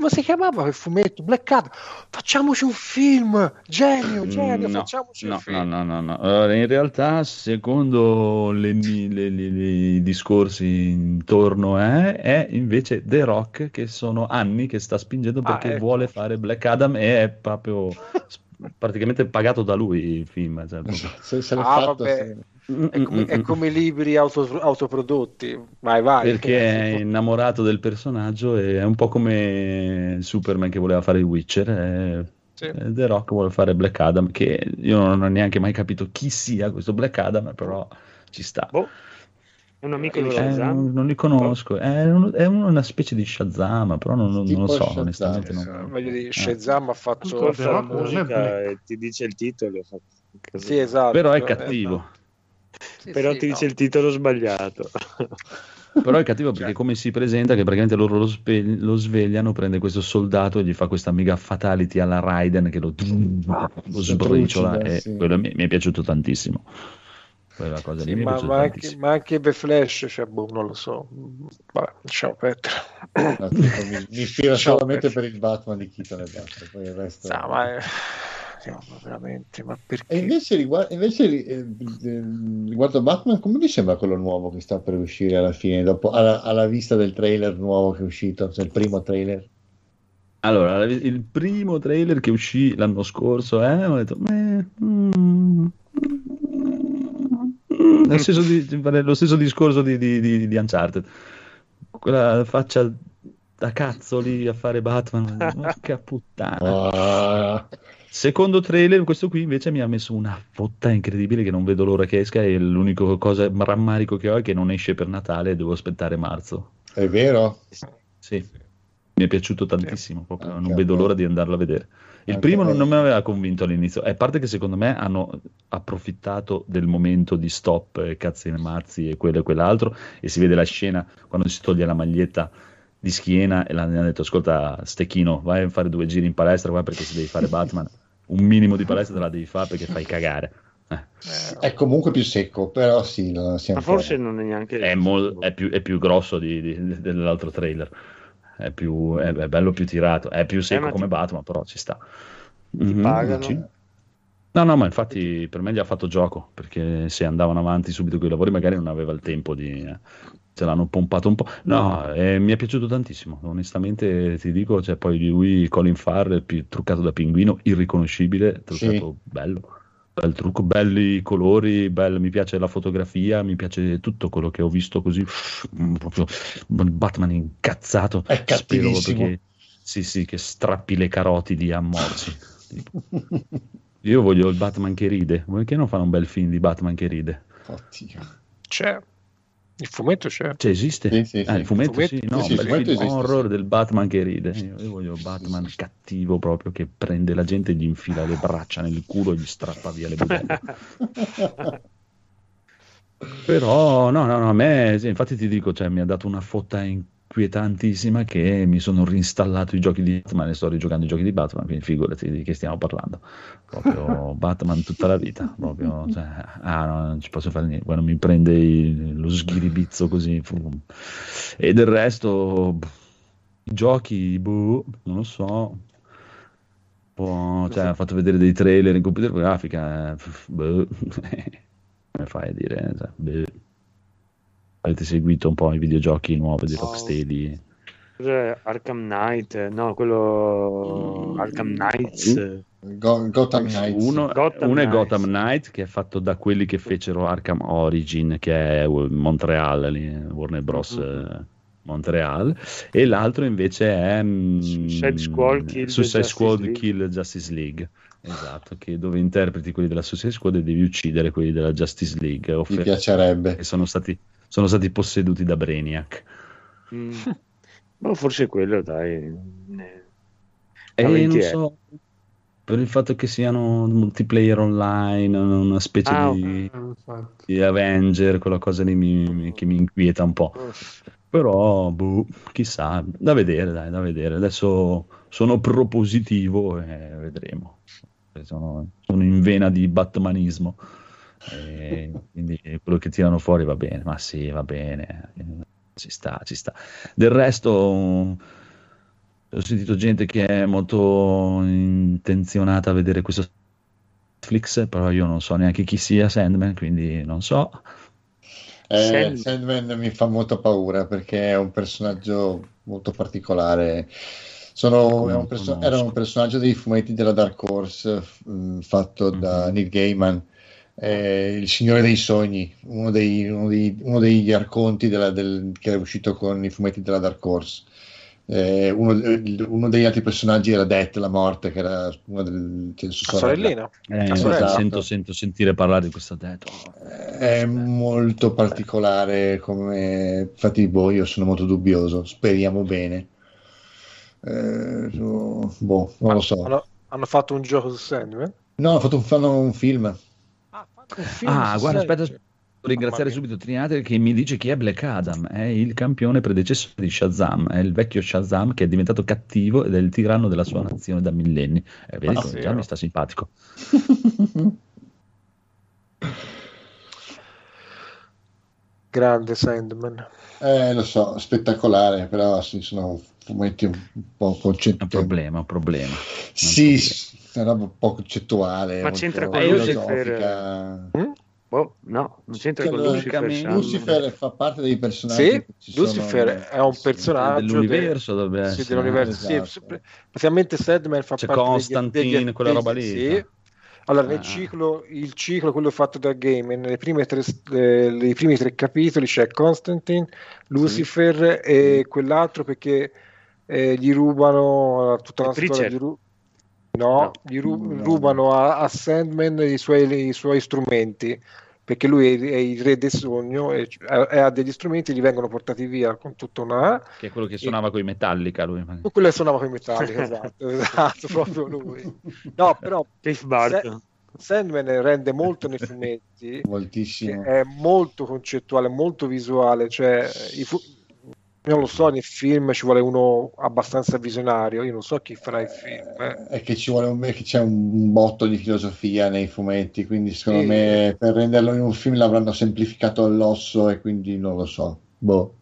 ma si chiamava quel fumetto? Black Adam, facciamoci un film, genio, genio, No, facciamoci no, un film. no, no, no, no. Allora, in realtà, secondo le- le- le- le- i discorsi intorno a, è invece The Rock che sono anni che sta spingendo Ah, perché ecco. vuole fare Black Adam e è proprio (laughs) praticamente pagato da lui il film. cioè, Se, se l'è Ah, fatto, vabbè. se- È come, è come i libri auto- autoprodotti. Vai, vai. perché è innamorato del personaggio e è un po' come Superman che voleva fare il Witcher. e- Sì. e The Rock vuole fare Black Adam, che io non ho neanche mai capito chi sia questo Black Adam, però ci sta. Boh, è un amico di Eh, Shazam. non, non li conosco, è, un- è una specie di Shazam, però non, non- lo so, Shazam. onestamente. Eh, non- Voglio dire, eh. Shazam ha fatto. La è musica e ti dice il titolo. Sì, esatto. Però è Eh, cattivo, sì, Però sì, ti no. dice il titolo sbagliato. (laughs) però è cattivo perché come si presenta che praticamente loro lo, spe- lo svegliano, prende questo soldato e gli fa questa mega fatality alla Raiden che lo, lo sbriciola trucida, e sì. quello mi, mi è piaciuto tantissimo. Quella cosa Sì, lì mi è ma, ma anche, ma anche The Flash, cioè, boh, non lo so. Vabbè, lasciamo perdere. no, tipo, mi, mi ispira solamente per il Batman di Keaton e basta. Poi il resto... Sa, ma, è- no, ma veramente, ma perché? E invece, riguardo, invece eh, eh, riguardo Batman, come vi sembra quello nuovo che sta per uscire alla fine, dopo, alla, alla vista del trailer nuovo che è uscito, cioè il primo trailer? Allora, il primo trailer che uscì l'anno scorso, eh, ho detto, "Meh, mm, mm", senso di, lo stesso discorso di, di, di, di Uncharted, quella faccia da cazzo lì a fare Batman, porca puttana. Ah, Secondo trailer, questo qui invece mi ha messo una fotta incredibile che non vedo l'ora che esca e l'unico cosa rammarico che ho è che non esce per Natale e devo aspettare marzo. è vero? Sì, mi è piaciuto tantissimo, proprio, Anche non vedo l'ora di andarlo a vedere. Il Anche primo non, non mi aveva convinto all'inizio, a parte che secondo me hanno approfittato del momento di stop, eh, cazzi e mazzi e quello e quell'altro, e si vede la scena quando si toglie la maglietta di schiena e l'hanno detto, ascolta Stecchino, vai a fare due giri in palestra qua perché se devi fare Batman, un minimo di palestra te la devi fare perché fai cagare. Eh, È comunque più secco, però sì, siamo Ma forse fuori. non è neanche. È, mol- è più, è più grosso di- di- dell'altro trailer, è, più, è, è bello più tirato, è più secco ma ti- come Batman, però ci sta. Ti Mhm, pagano? sì. No, no, ma infatti per me gli ha fatto gioco, perché se andavano avanti subito con i lavori magari non aveva il tempo di, eh, se l'hanno pompato un po'. No, eh, mi è piaciuto tantissimo, onestamente ti dico, cioè poi lui, Colin Farrell, pi- truccato da pinguino, irriconoscibile, truccato bello. Bel trucco, belli i colori, bello, mi piace la fotografia, mi piace tutto quello che ho visto così, mm, proprio Batman incazzato. È Spero che, sì, sì, che strappi le carotidi a morsi. Io voglio il Batman che ride, perché non fanno un bel film di Batman che ride? Oddio. C'è. Il fumetto c'è. Cioè esiste? Sì, sì, Ah, sì. il fumetto, Il fumetto- sì, no, il film esiste, horror sì. del Batman che ride. Io, io voglio Batman cattivo proprio che prende la gente e gli infila le braccia nel culo e gli strappa via le budelle. (laughs) Però no, no, no, a me, sì, infatti ti dico, cioè, mi ha dato una fotta inquietantissima che mi sono reinstallato i giochi di Batman e sto rigiocando i giochi di Batman, quindi figurati di che stiamo parlando. Proprio (laughs) Batman tutta la vita, proprio, cioè, ah no, non ci posso fare niente, quando mi prende il- lo sghiribizzo così. fu- E del resto, pff, i giochi, boh, non lo so. Po', cioè, ha fatto vedere dei trailer in computer grafica, eh, boh. (laughs) come fai a dire? Cioè, boh. Avete seguito un po' i videogiochi nuovi di. Rocksteady? Cos'è? Arkham Knight, no, quello Arkham Knights. Go- Gotham Knights. Uno, Gotham uno è Knights. Gotham Knight che è fatto da quelli che fecero Arkham Origin, che è Montreal, lì, Warner Bros. Mhm. eh, Montreal, e l'altro invece è mm, Suicide Squad Kill Justice League. Justice League. Esatto, che dove interpreti quelli della Suicide Squad e devi uccidere quelli della Justice League, Mi offer- piacerebbe. che sono stati, sono stati posseduti da Brainiac. Mm. (laughs) Boh, forse quello, dai. Eh, E non volentieri. so, per il fatto che siano multiplayer online, una specie Ah, di, Eh, di Avenger, quella cosa lì mi- mi- che mi inquieta un po'. Però, boh, chissà, da vedere, dai, da vedere. Adesso sono propositivo e vedremo. Sono, sono in vena di batmanismo. E quindi quello che tirano fuori va bene, ma sì, va bene. Ci sta, ci sta. Del resto, ho sentito gente che è molto intenzionata a vedere questo Netflix, però io non so neanche chi sia Sandman, quindi non so. Eh, Sand- Sandman mi fa molto paura perché è un personaggio molto particolare. Sono- è un perso- era un personaggio dei fumetti della Dark Horse mh, fatto da Mhm. Neil Gaiman, eh, il Signore dei Sogni, uno, dei- uno dei- uno degli arconti della- del- che era uscito con i fumetti della Dark Horse. Eh, uno, uno degli altri personaggi era Death, la morte, che era una del, che sua sorellina. Eh, La sorella. sento, sento sentire parlare di questa detto. È molto particolare come infatti boh, io sono molto dubbioso, speriamo bene. Eh, boh, non lo so. Hanno, hanno fatto un gioco su Sandman? No, hanno fatto un, fanno un film. Ah, un film Ah, guarda, aspetta, devo ringraziare subito Trinate che mi dice chi è Black Adam, è il campione predecessore di Shazam, è il vecchio Shazam che è diventato cattivo ed è il tiranno della sua nazione da millenni. Eh, vedi Ah, già no? mi sta simpatico. (laughs) Grande Sandman. Eh, lo so, spettacolare, però sì, sono fumetti un po' È un problema, un problema. Sì, sì, è una roba un po' concettuale, Ma c'entra con Lucifer? filosofica. Boh, no, non c'entra con Allora, Lucifer. Lucifer-. Lucifer fa parte dei personaggi Sì, ci sono- Lucifer è un sì. personaggio Dell'universo dovrebbe Sì, dell'universo. Sì, Esatto. praticamente Sandman fa C'è parte degli- Constantine, degli- quella roba lì, Sì. cioè. Allora, nel Ah. ciclo, il ciclo, quello fatto da Gaiman, nelle prime tre, eh, nei primi tre capitoli c'è Constantine, Lucifer e quell'altro perché eh, gli rubano tutta la storia di Ru- No, No. gli ru- No. rubano a, a Sandman i suoi, i suoi strumenti perché lui è, è il re del sogno e, e ha degli strumenti, gli vengono portati via con tutta una Che è quello che suonava con i Metallica lui. quello che suonava con i metalli, (laughs) esatto, esatto, proprio lui. No, però Cliff Barton. Sandman rende molto nei fumetti, moltissimo. è molto concettuale, molto visuale, cioè i fu- non lo so, nei film ci vuole uno abbastanza visionario, io non so chi farà i film. eh. È che ci vuole un, che c'è un botto di filosofia nei fumetti, quindi secondo Sì. me per renderlo in un film l'avranno semplificato all'osso e quindi non lo so. Boh,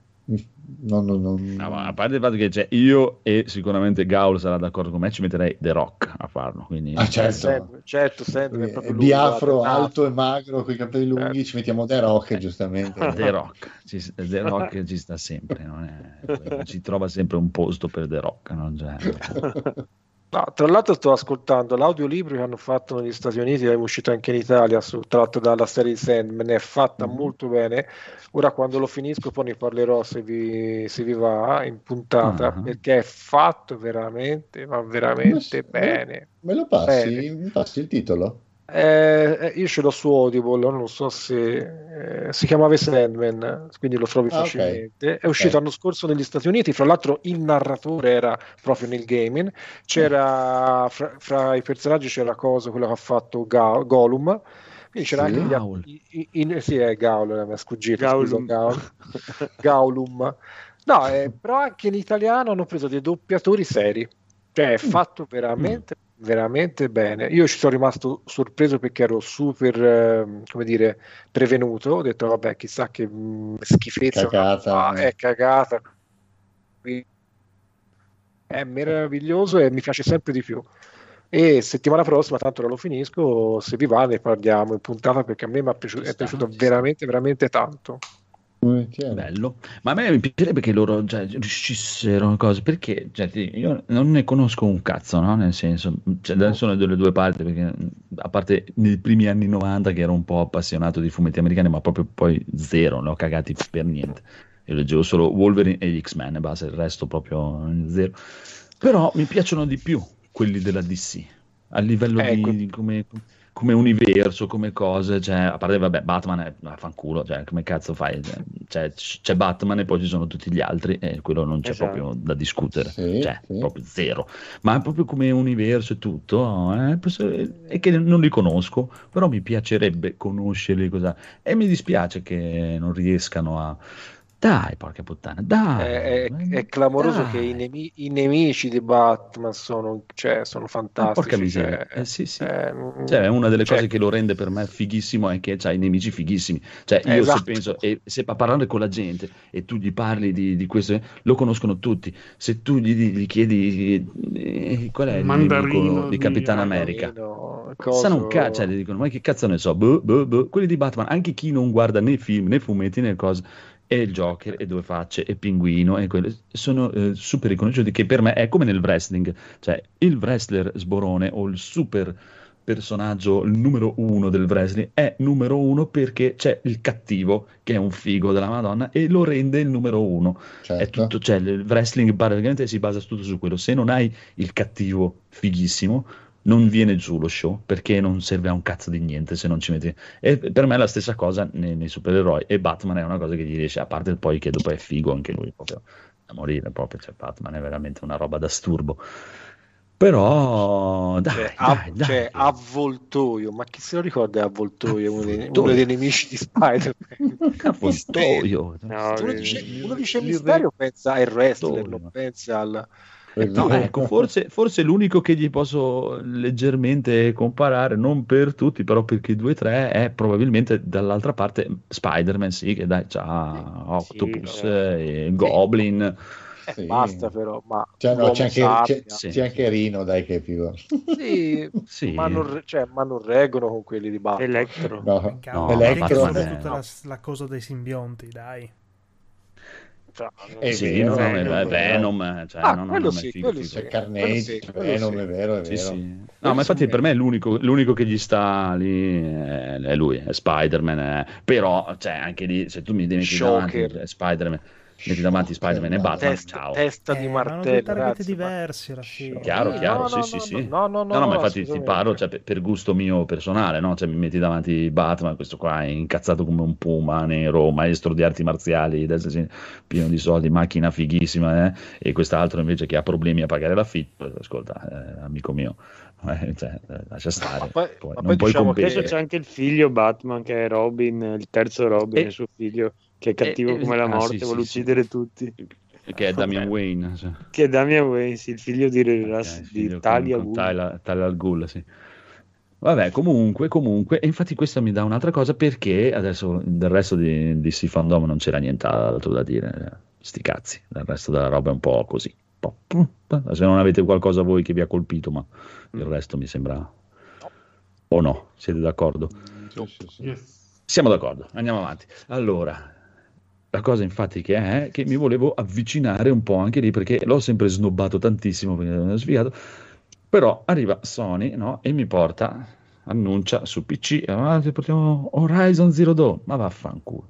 No, no, no. No, ma a parte il fatto che c'è io e sicuramente Gaul sarà d'accordo con me, ci metterei The Rock a farlo. Quindi... Ah, certo. Sempre, certo, sempre, lui, Biafro alto e magro con i capelli lunghi, ci mettiamo The Rock, giustamente. (laughs) The Rock, ci, The Rock ci sta sempre, non è- ci trova sempre un posto per The Rock. non c'è- (laughs) No, tra l'altro sto ascoltando l'audiolibro che hanno fatto negli Stati Uniti, è uscito anche in Italia, su- tratto dalla serie Sandman, è fatta Mhm. molto bene. Ora quando lo finisco poi ne parlerò se vi, se vi va in puntata, Ah. perché è fatto veramente, ma veramente Ma- bene. Me lo passi? Bene. Passi il titolo? Eh, eh, io ce l'ho su Audible, non so se eh, si chiamava Sandman, quindi lo trovi Ah, facilmente. È uscito Ok. l'anno scorso negli Stati Uniti, fra l'altro il narratore era proprio nel gaming. C'era fra, fra i personaggi c'era Coso, quello che ha fatto Ga- Gollum. Quindi c'era Sì. anche gli Gaul. i- i- i- sì, è Gaul, mi è sfuggito, scusa, Gaulum. Gaul. (laughs) Gaulum. No, eh, però anche in italiano hanno preso dei doppiatori seri. Cioè, è fatto veramente, veramente bene. Io ci sono rimasto sorpreso perché ero super, ehm, come dire, prevenuto. Ho detto, vabbè, chissà che mh, schifezza. Cagata. Ah, è cagata. Qui- È meraviglioso e mi piace sempre di più. E settimana prossima, tanto ora lo finisco, se vi va ne parliamo in puntata perché a me mi è piaciuto, è veramente, veramente tanto. Volentieri. Bello, ma a me mi piacerebbe che loro cioè, riuscissero cose perché cioè, io non ne conosco un cazzo, no? Nel senso, cioè, adesso sono delle due parti perché a parte nei primi anni 90 che ero un po' appassionato di fumetti americani, ma proprio poi zero, ne ho cagati per niente. Io leggevo solo Wolverine e gli X-Men e basta, il resto proprio zero. Però mi piacciono di più quelli della DC a livello di- Ecco. di come, come universo, come cose, cioè, a parte vabbè, Batman è fanculo, cioè, come cazzo fai? Cioè, c- c'è Batman e poi ci sono tutti gli altri e quello non c'è Esatto. proprio da discutere, Sì, cioè, sì. proprio zero. Ma proprio come universo e tutto, eh, è che non li conosco, però mi piacerebbe conoscerli cosa. E mi dispiace che non riescano a... Dai, porca puttana, dai! È, è- è clamoroso dai. che i, nemi- i nemici di Batman sono, cioè, sono Ah, fantastici. porca miseria, cioè, eh, sì, sì. eh, Cioè, una delle cioè, cose che lo rende per me fighissimo è che ha i nemici fighissimi. Cioè, io Esatto. se penso, e se a parlare con la gente e tu gli parli di, di questo, lo conoscono tutti. Se tu gli, gli chiedi eh, qual è il Mandarino nemico di Capitan America, Mandarino, sanno un cazzo, cioè, gli dicono, ma che cazzo ne so, boh, boh, boh. quelli di Batman, anche chi non guarda né film né fumetti né cose, e il Joker e Due Facce e Pinguino e quelli sono eh, super riconosciuti che per me è come nel wrestling, cioè il wrestler sborone o il super personaggio il numero uno del wrestling è numero uno perché c'è il cattivo che è un figo della Madonna e lo rende il numero uno è Certo. tutto, cioè il wrestling praticamente si basa tutto su quello. Se non hai il cattivo fighissimo, non viene giù lo show perché non serve a un cazzo di niente se non ci metti. E per me è la stessa cosa nei, nei supereroi. E Batman è una cosa che gli riesce, a parte poi che dopo è figo anche lui, proprio da morire. Proprio, cioè, Batman è veramente una roba da sturbo. Però dai, Cioè, dai, av- dai. cioè, avvoltoio, ma chi se lo ricorda avvoltoio? Uno dei, Avvoltoio. uno dei nemici di Spider-Man. (laughs) Avvoltoio. No, uno dice, uno dice il Misterio, pensa al wrestler, avvoltoio. non pensa al. No, ecco, forse, forse l'unico che gli posso leggermente comparare, non per tutti, però perché 2-3 è probabilmente dall'altra parte Spider-Man, sì, che dai, c'ha Octopus Sì, e Goblin. Eh, Sì. basta però, ma Cioè, no, c'è, anche, c'è, Sì. c'è anche Rino, dai, che è figo. sì, (laughs) Sì. ma, non, cioè, ma non reggono con quelli di Batman. Electro. No. No, Electro, Electro- eh, tutta no. la, la cosa dei simbionti, dai. Cioè, È Sì, vero, no, è è è è. Venom, cioè, Ah, no, no, è sì, figo, sì. C'è Carnage, Quello sì, Venom, è sì. vero, è Sì, vero. sì. No, ma infatti per me l'unico, l'unico che gli sta lì è, è lui, è Spider-Man. eh. Però, cioè, anche lì, se tu mi metti davanti Shocker. eh, Spider-Man, metti davanti Spider-Man e Batman, Testa, ciao. testa Eh, di due martello, ma- diversi fine. Chiaro, Sì, chiaro, no, sì, no, sì, no, sì. no, no, no, ma no, infatti ti parlo cioè, per, per gusto mio personale, no? Cioè, mi metti davanti Batman, questo qua è incazzato come un puma nero, maestro di arti marziali, pieno di soldi, macchina fighissima, eh? e quest'altro invece che ha problemi a pagare l'affitto, ascolta, eh, amico mio, eh, cioè, eh, lascia stare, Ma poi- Poi ma poi puoi diciamo Adesso c'è anche il figlio Batman che è Robin, il terzo Robin, E- suo figlio, che è cattivo e- come la ah, morte, sì, vuole sì, sì. uccidere tutti. che è Damian Wayne, cioè. Che è Damian Wayne, sì, il figlio di, Ok, di figlio Talia con, con al Ghul, sì. Vabbè, comunque, comunque, e infatti questa mi dà un'altra cosa perché adesso del resto di, di Fandom non c'era nient'altro da dire. sti cazzi, il resto della roba è un po' così. Se non avete qualcosa voi che vi ha colpito, ma il resto mi sembra... O no? Siete d'accordo? Sì, sì, sì. Yes. Siamo d'accordo, andiamo avanti. Allora, la cosa infatti che è che mi volevo avvicinare un po' anche lì perché l'ho sempre snobbato tantissimo perché l'ho sfigato, però arriva Sony no? e mi porta, annuncia su PC, ah, ti portiamo Horizon Zero Dawn, ma vaffanculo,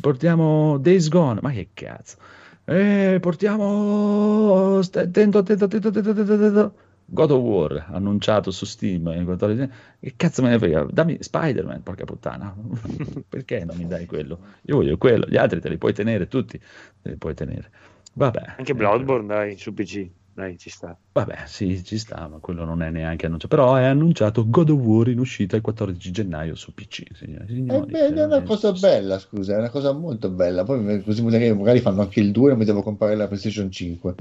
portiamo Days Gone, ma che cazzo, eh, portiamo, attento, attento, attento, attento, attento, attento. God of War annunciato su Steam il 14 che cazzo me ne frega? Dammi Spider-Man porca puttana. (laughs) Perché non mi dai quello? Io voglio quello gli altri te li puoi tenere tutti te li puoi tenere. Vabbè. Anche Bloodborne, dai, su PC. Dai, ci sta. vabbè sì ci sta ma quello non è neanche annunciato però è annunciato God of War in uscita il 14 gennaio su PC signore e Eh, signori beh, è una cosa bella, scusa, è una cosa molto bella. Poi così magari fanno anche il 2 e mi devo comprare la PlayStation 5.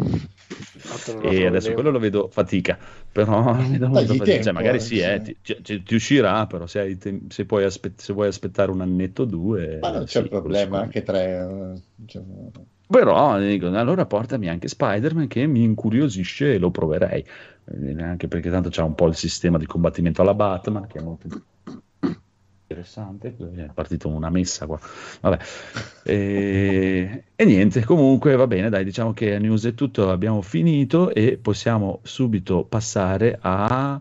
Tanto non lo e adesso quello lo vedo fatica, però (laughs) mi dà Dagli fatica. tempo, Cioè, magari eh, sì, eh, sì. ti, ti- ti uscirà, però se, hai tem- se, puoi aspe- se vuoi aspettare un annetto o due, Ma non eh, c'è sì, problema, anche tre. eh, diciamo. Però dico, allora portami anche Spider-Man che mi incuriosisce e lo proverei, Eh, anche perché tanto c'ha un po' il sistema di combattimento alla Batman, che è molto interessante. È partita una messa qua. Vabbè. E, e niente, comunque va bene, dai, diciamo che a news è tutto, abbiamo finito e possiamo subito passare a,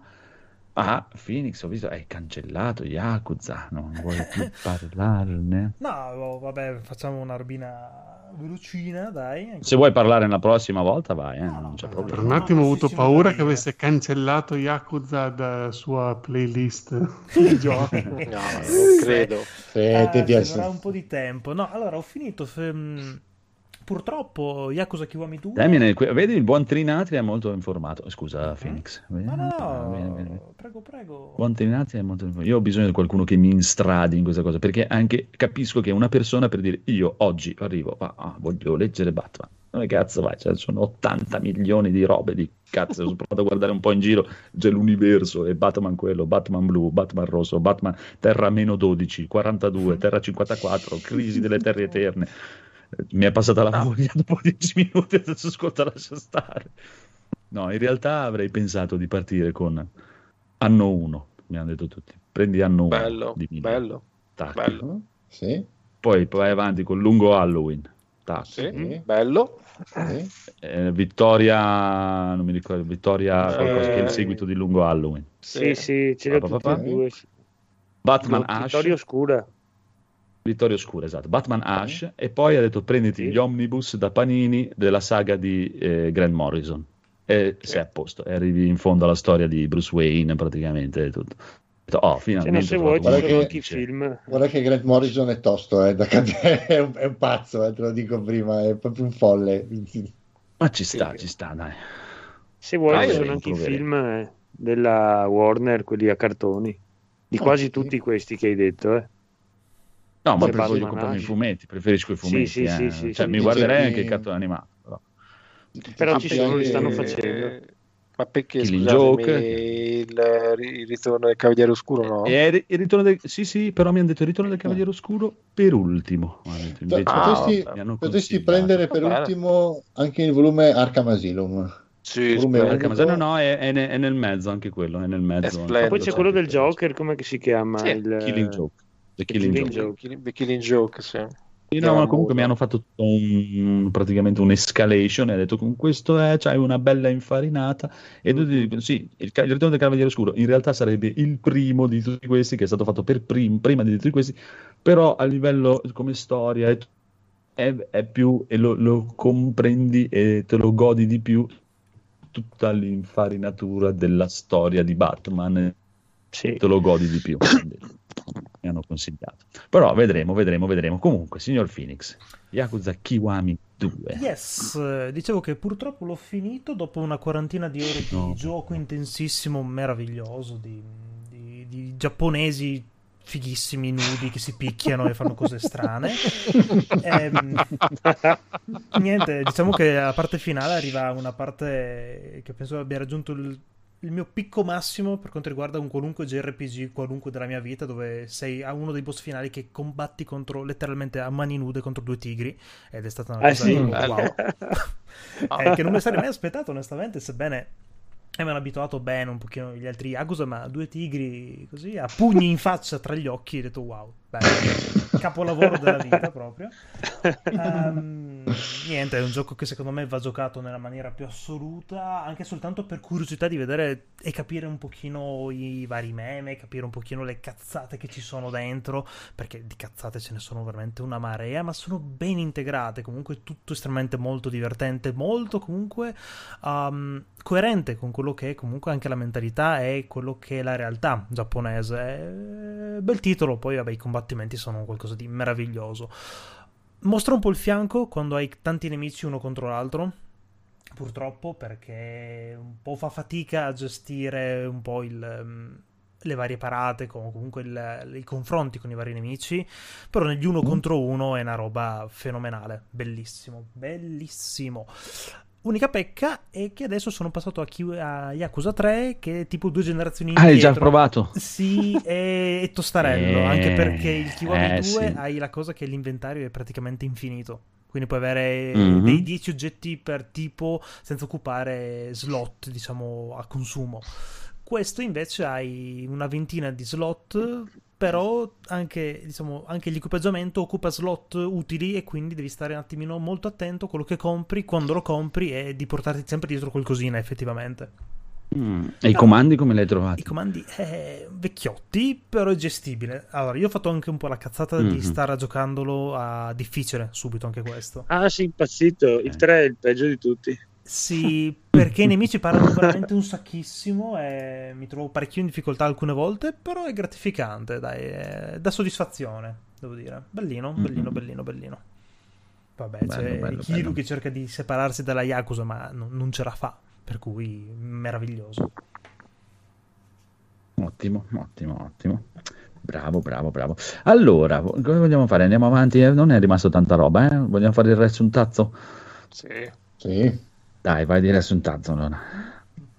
a Phoenix. Ho visto, hai cancellato Yakuza, non vuoi più (laughs) parlarne. No, vabbè, facciamo una robina velocina, dai. Se vuoi parlare la prossima volta, vai, eh, non c'è Per problema. un attimo ho avuto paura che avesse cancellato Yakuza da sua playlist (laughs) di giochi. No, (laughs) non credo. se Ah, te ci piace- vorrà un po' di tempo. No, allora ho finito. f- mm, purtroppo Yakuza Kiwami 2. Termine, vedi il buon Trinatri è molto informato. Scusa, Phoenix. No, no, no, Bene, bene, prego, prego. Buon Trinazzi è molto informato. Io ho bisogno di qualcuno che mi instradi in questa cosa perché anche capisco che una persona per dire io oggi arrivo, ah, ah, voglio leggere Batman. Dove cazzo vai? Cioè, sono 80 milioni di robe di cazzo. Sono provato a guardare un po' in giro. C'è l'universo e Batman quello, Batman blu, Batman rosso, Batman Terra meno 12, 42, Terra 54, Crisi delle Terre Eterne. Eh, Mi è passata la voglia (laughs) dopo 10 minuti. Adesso ascolta, lascia stare. No, in realtà avrei pensato di partire con anno 1. Mi hanno detto tutti. Prendi anno 1 Bello, bello, Tac. bello. Sì, Poi vai avanti con lungo Halloween. Tac. Sì, Sì. bello. sì. Eh, Vittoria, non mi ricordo, Vittoria qualcosa che è il Eh, seguito di lungo Halloween. Sì, sì, ce li ho Pa, pa, tutti e due. sì. Batman Ash, Vittoria Oscura. Vittoria Oscura, esatto. Batman Ash e poi ha detto prenditi Sì. gli omnibus da Panini della saga di eh, Grant Morrison. E sei a posto, e arrivi in fondo alla storia di Bruce Wayne praticamente e tutto. Oh, finalmente se vuoi, Guarda sono che- anche i dice- film. Guarda che Grant Morrison è tosto, eh, da cadere, è, un, è un pazzo, eh, te lo dico prima, è proprio un folle. Ma ci sta, Sì. ci sta, dai. Se vuoi, ci sono anche i film eh, della Warner, quelli a cartoni. Di Ah, quasi sì. tutti questi che hai detto, eh. No, ma preferisco Batman comprarmi i fumetti, preferisco i Sì, fumetti. sì, eh. sì, sì, cioè, sì. mi guarderei anche il cartone animato. però. Però ci sono, li stanno facendo. Ma perché Joke. il, il ritorno del Cavaliere Oscuro no? E il il ritorno del... Sì, sì, però mi hanno detto il ritorno del Cavaliere Oscuro per ultimo. Detto, invece, potresti, hanno potresti prendere per bene. ultimo anche il volume Arkham Asylum. Sì. Arkham Asylum no, è, è ne- è nel mezzo anche quello, è nel mezzo. È poi c'è quello del Joker, come si chiama? Sì, Il, Killing Joke. The Killing Killing Joke. Joke. The Killing Joke, sì. Sì, no, ma comunque mi hanno fatto un, praticamente un'escalation e ha detto con questo è, c'hai una bella infarinata e tutti dicono sì, il, il ritorno del Cavaliere Oscuro in realtà sarebbe il primo di tutti questi che è stato fatto per prim- prima di tutti questi, però a livello come storia è, è- è più e lo, lo comprendi e te lo godi di più tutta l'infarinatura della storia di Batman Sì. te lo godi di più. Mi hanno consigliato. Però vedremo, vedremo, vedremo. Comunque, signor Phoenix, Yakuza Kiwami 2. Yes, eh, dicevo che purtroppo l'ho finito dopo una quarantina di ore di No. gioco intensissimo, meraviglioso, di, di- di giapponesi fighissimi, nudi, che si picchiano e fanno cose strane. (laughs) Ehm, niente, diciamo che la parte finale arriva una parte che penso abbia raggiunto il il mio picco massimo per quanto riguarda un qualunque JRPG, qualunque della mia vita, dove sei a uno dei boss finali che combatti contro letteralmente a mani nude contro due tigri. Ed è stata una Ah, cosa sì? wow. (laughs) Eh, che non mi sarei mai aspettato, onestamente, sebbene avevano abituato bene un pochino gli altri Yakuza, ma due tigri così a pugni in faccia tra gli occhi, ho detto wow, bello, capolavoro della vita proprio. Ehm, niente, è un gioco che secondo me va giocato nella maniera più assoluta, anche soltanto per curiosità di vedere e capire un pochino i vari meme, capire un pochino le cazzate che ci sono dentro, perché di cazzate ce ne sono veramente una marea, ma sono ben integrate, comunque tutto estremamente molto divertente, molto comunque um, coerente con quello che è comunque anche la mentalità e quello che è la realtà giapponese. È bel titolo, poi vabbè i combattimenti sono qualcosa di meraviglioso. Mostra un po' il fianco quando hai tanti nemici uno contro l'altro. Purtroppo, perché un po' fa fatica a gestire un po' il, mm, le varie parate, com- comunque il- i confronti con i vari nemici. Però negli uno contro uno è una roba fenomenale. Bellissimo, bellissimo. Unica pecca è che adesso sono passato a, Ki- a Yakuza 3, che è tipo due generazioni Ah, hai già indietro. provato? Sì, è, è tostarello, Eh, anche perché il Kiwami eh, 2 sì. hai la cosa che l'inventario è praticamente infinito. Quindi puoi avere Mhm. dei 10 oggetti per tipo senza occupare slot, diciamo, a consumo. Questo invece hai una ventina di slot, però anche, diciamo, anche l'equipaggiamento occupa slot utili e quindi devi stare un attimino molto attento a quello che compri, quando lo compri e di portarti sempre dietro qualcosina effettivamente. Mm, E i comandi come li hai trovati? I comandi eh, vecchiotti, però è gestibile. Allora, io ho fatto anche un po' la cazzata di Mhm. stare giocandolo a difficile subito anche questo. Ah, sì, impazzito. Il 3 è il peggio di tutti. Sì, perché i nemici parlano (laughs) veramente un sacchissimo e mi trovo parecchio in difficoltà alcune volte, però è gratificante, dai, è- dà soddisfazione, devo dire. Bellino, bellino, Mhm. bellino, bellino. Vabbè, Bello, c'è bello, Kiru bello. che cerca di separarsi dalla Yakuza, ma non, non ce la fa, per cui meraviglioso. Ottimo, ottimo, ottimo. Bravo, bravo, bravo. Allora, come vogliamo fare? Andiamo avanti? Eh, Non è rimasto tanta roba, eh? Vogliamo fare il riassuntazzo? Sì. Sì. Dai, vai di riassuntazzo allora.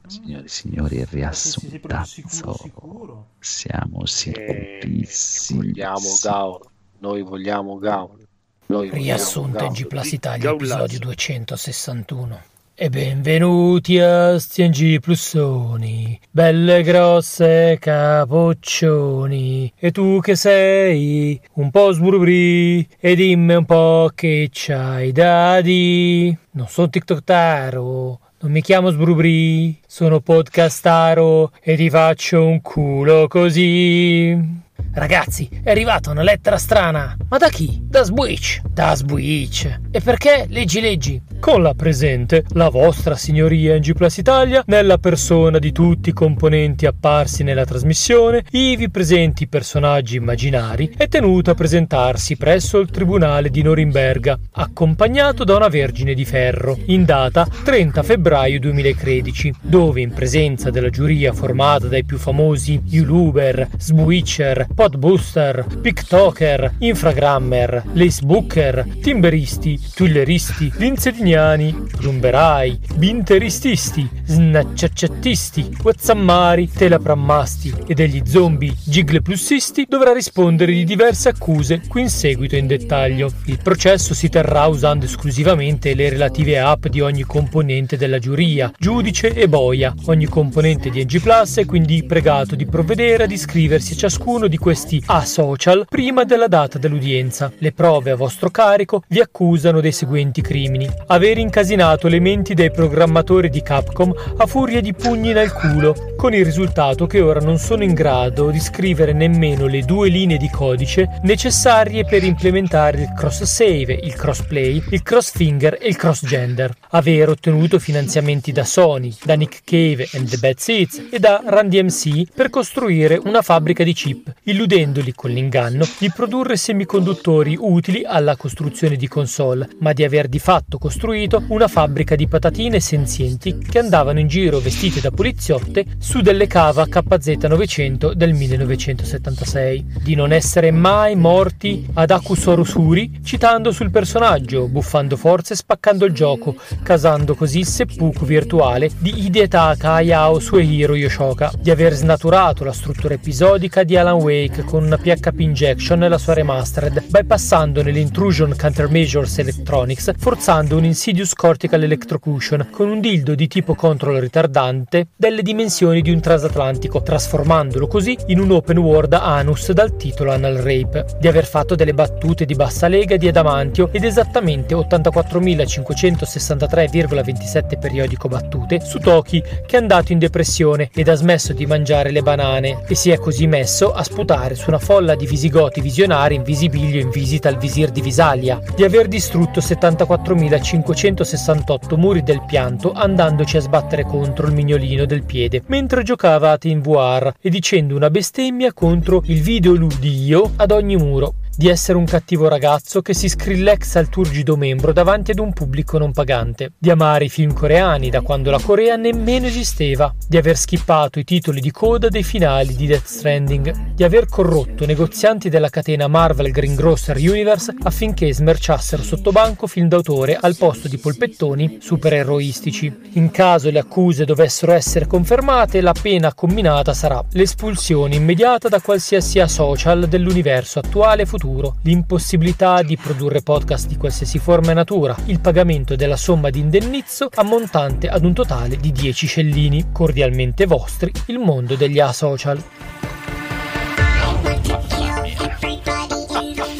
Signori e signori, il riassuntazzo. sicuro. Siamo Eh, sicurissimi. vogliamo Gaul. Noi vogliamo Gaul. Noi Riassunto in. G Plus Italia, episodio 261. E benvenuti a STNG Plussoni, belle grosse capoccioni. E tu che sei un po' sburbrì, e dimmi un po' che c'hai da di. Non sono TikToktaro, non mi chiamo sburbrì, sono podcastaro e ti faccio un culo così. Ragazzi, è arrivata una lettera strana. Ma da chi? Da Switch. Da Switch. E perché? Leggi, leggi. Con la presente, la vostra signoria in G Plus Italia, nella persona di tutti i componenti apparsi nella trasmissione, ivi presenti personaggi immaginari, è tenuto a presentarsi presso il Tribunale di Norimberga, accompagnato da una Vergine di Ferro, in data 30 febbraio 2013, dove in presenza della giuria formata dai più famosi YouTuber, Switcher, Podbooster, TikToker, Infragrammer, Lacebooker, Timberisti, Tulleristi, Linzediniani, Plumberai, Binterististi, Snacciacciattisti, Wazzammari, Teleprammasti e degli zombie Gigleplussisti dovrà rispondere di diverse accuse qui in seguito in dettaglio. Il processo si terrà usando esclusivamente le relative app di ogni componente della giuria, giudice e boia. Ogni componente di NG Plus è quindi pregato di provvedere ad iscriversi a ciascuno di questi a social prima della data dell'udienza. Le prove a vostro carico vi accusano dei seguenti crimini: aver incasinato le menti dei programmatori di Capcom a furia di pugni nel culo, con il risultato che ora non sono in grado di scrivere nemmeno le due linee di codice necessarie per implementare il cross save, il crossplay, il crossfinger e il cross gender. Aver ottenuto finanziamenti da Sony, da Nick Cave and the Bad Seeds e da Randy MC per costruire una fabbrica di chip, il illudendoli con l'inganno di produrre semiconduttori utili alla costruzione di console, ma di aver di fatto costruito una fabbrica di patatine senzienti che andavano in giro vestite da poliziotte su delle cava KZ900 del 1976, di non essere mai morti ad Akusorusuri, citando sul personaggio, buffando forze e spaccando il gioco, casando così il seppuku virtuale di Hidetaka Hayao Suehiro Yoshoka, di aver snaturato la struttura episodica di Alan Wake con una PHP injection e la sua remastered, bypassando nell'intrusion countermeasures electronics, forzando un Insidious Cortical Electrocution con un dildo di tipo control ritardante delle dimensioni di un transatlantico, trasformandolo così in un open world anus dal titolo Anal Rape, di aver fatto delle battute di bassa lega di adamantio ed esattamente 84.563,27 periodico battute su Toki che è andato in depressione ed ha smesso di mangiare le banane. E si è così messo a sputare su una folla di visigoti visionari in visibilio in visita al visir di Visalia, di aver distrutto 74.568 muri del pianto andandoci a sbattere contro il mignolino del piede mentre giocava a VR e dicendo una bestemmia contro il videoludio ad ogni muro di essere un cattivo ragazzo che si scrillexza al turgido membro davanti ad un pubblico non pagante, di amare i film coreani da quando la Corea nemmeno esisteva, di aver skippato i titoli di coda dei finali di Death Stranding, di aver corrotto negozianti della catena Marvel Greengrocer Universe affinché smerciassero sotto banco film d'autore al posto di polpettoni supereroistici. In caso le accuse dovessero essere confermate, la pena comminata sarà l'espulsione immediata da qualsiasi social dell'universo attuale e futuro l'impossibilità di produrre podcast di qualsiasi forma e natura, il pagamento della somma di indennizzo ammontante ad un totale di 10 scellini. Cordialmente vostri, il mondo degli asocial.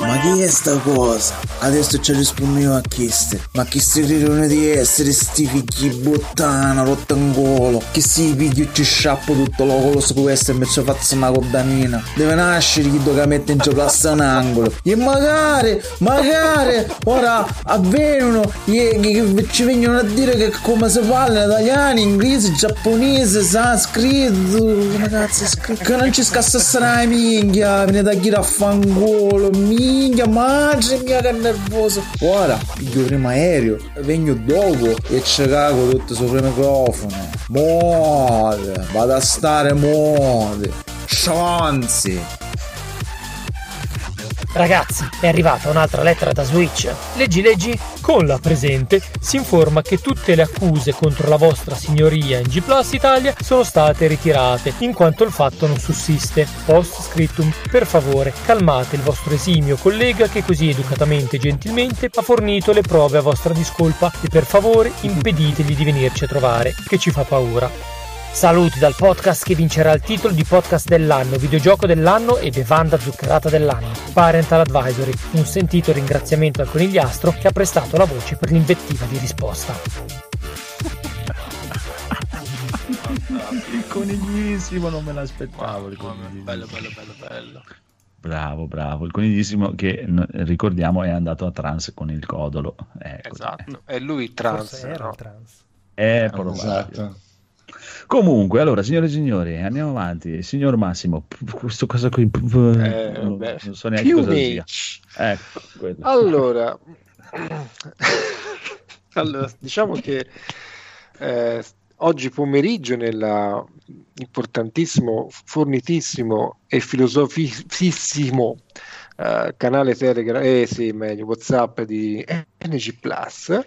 Ma chi è sta cosa? Adesso ci rispondo io a queste. Ma chi si ridono di essere sti figli buttana, rottangolo? Che si pigli ci sciappo tutto l'ocolo su può essere invece faccio una codanina. Deve nascere chi che mette in gioco un angolo. E magari, magari, ora avvengono che ci vengono a dire che come si parla in italiano, inglese, giapponese, sanscrito, scritto? Che non ci scassa la minchia, viene da chi a fangolo, minchia, madre mia che nervoso. Ora, piglio primo aereo, vengo dopo e ci cago tutto sopra il microfono. Mode, vado a stare mode. Scianzi. Ragazzi, è arrivata un'altra lettera da Switch. Leggi, leggi. Con la presente si informa che tutte le accuse contro la vostra signoria in G Plus Italia sono state ritirate, in quanto il fatto non sussiste. Post scriptum, per favore, calmate il vostro esimio collega che così educatamente e gentilmente ha fornito le prove a vostra discolpa e per favore impeditegli di venirci a trovare, che ci fa paura. Saluti dal podcast che vincerà il titolo di podcast dell'anno, videogioco dell'anno e bevanda zuccherata dell'anno. Parental Advisory, un sentito ringraziamento al conigliastro che ha prestato la voce per l'invettiva di risposta. Il coniglissimo non me l'aspettavo. Il coniglissimo. Bello, bello, bello, bello. Bravo, bravo. Il coniglissimo che ricordiamo è andato a trans con il codolo. Ecco. Esatto, è lui trans. Forse era no? trans. È probabile. Esatto. Comunque, allora, signore e signori, andiamo avanti. Signor Massimo, questo cosa qui, Eh, non, beh, non so neanche più cosa sia. Ecco, quello. Allora, (laughs) (laughs) allora, diciamo che eh, oggi pomeriggio nella importantissimo, fornitissimo e filosofissimo eh, canale Telegram, eh sì, meglio, WhatsApp di NG Plus,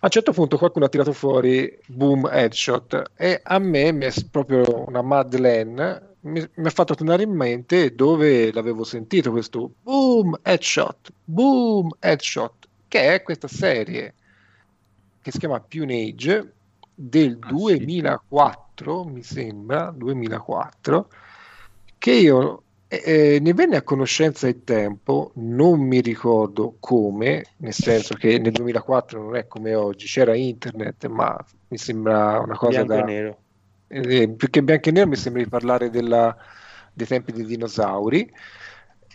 a un certo punto qualcuno ha tirato fuori Boom Headshot e a me mi è proprio una Madeleine mi, mi ha fatto tornare in mente dove l'avevo sentito questo Boom Headshot, Boom Headshot, che è questa serie che si chiama Punage del 2004, mi sembra, 2004, che io eh, eh, ne venne a conoscenza il tempo, non mi ricordo come, nel senso che nel 2004 non è come oggi, c'era internet, ma mi sembra una cosa Bianco da... e nero. eh, più che bianco e nero mi sembra di parlare della- dei tempi dei dinosauri.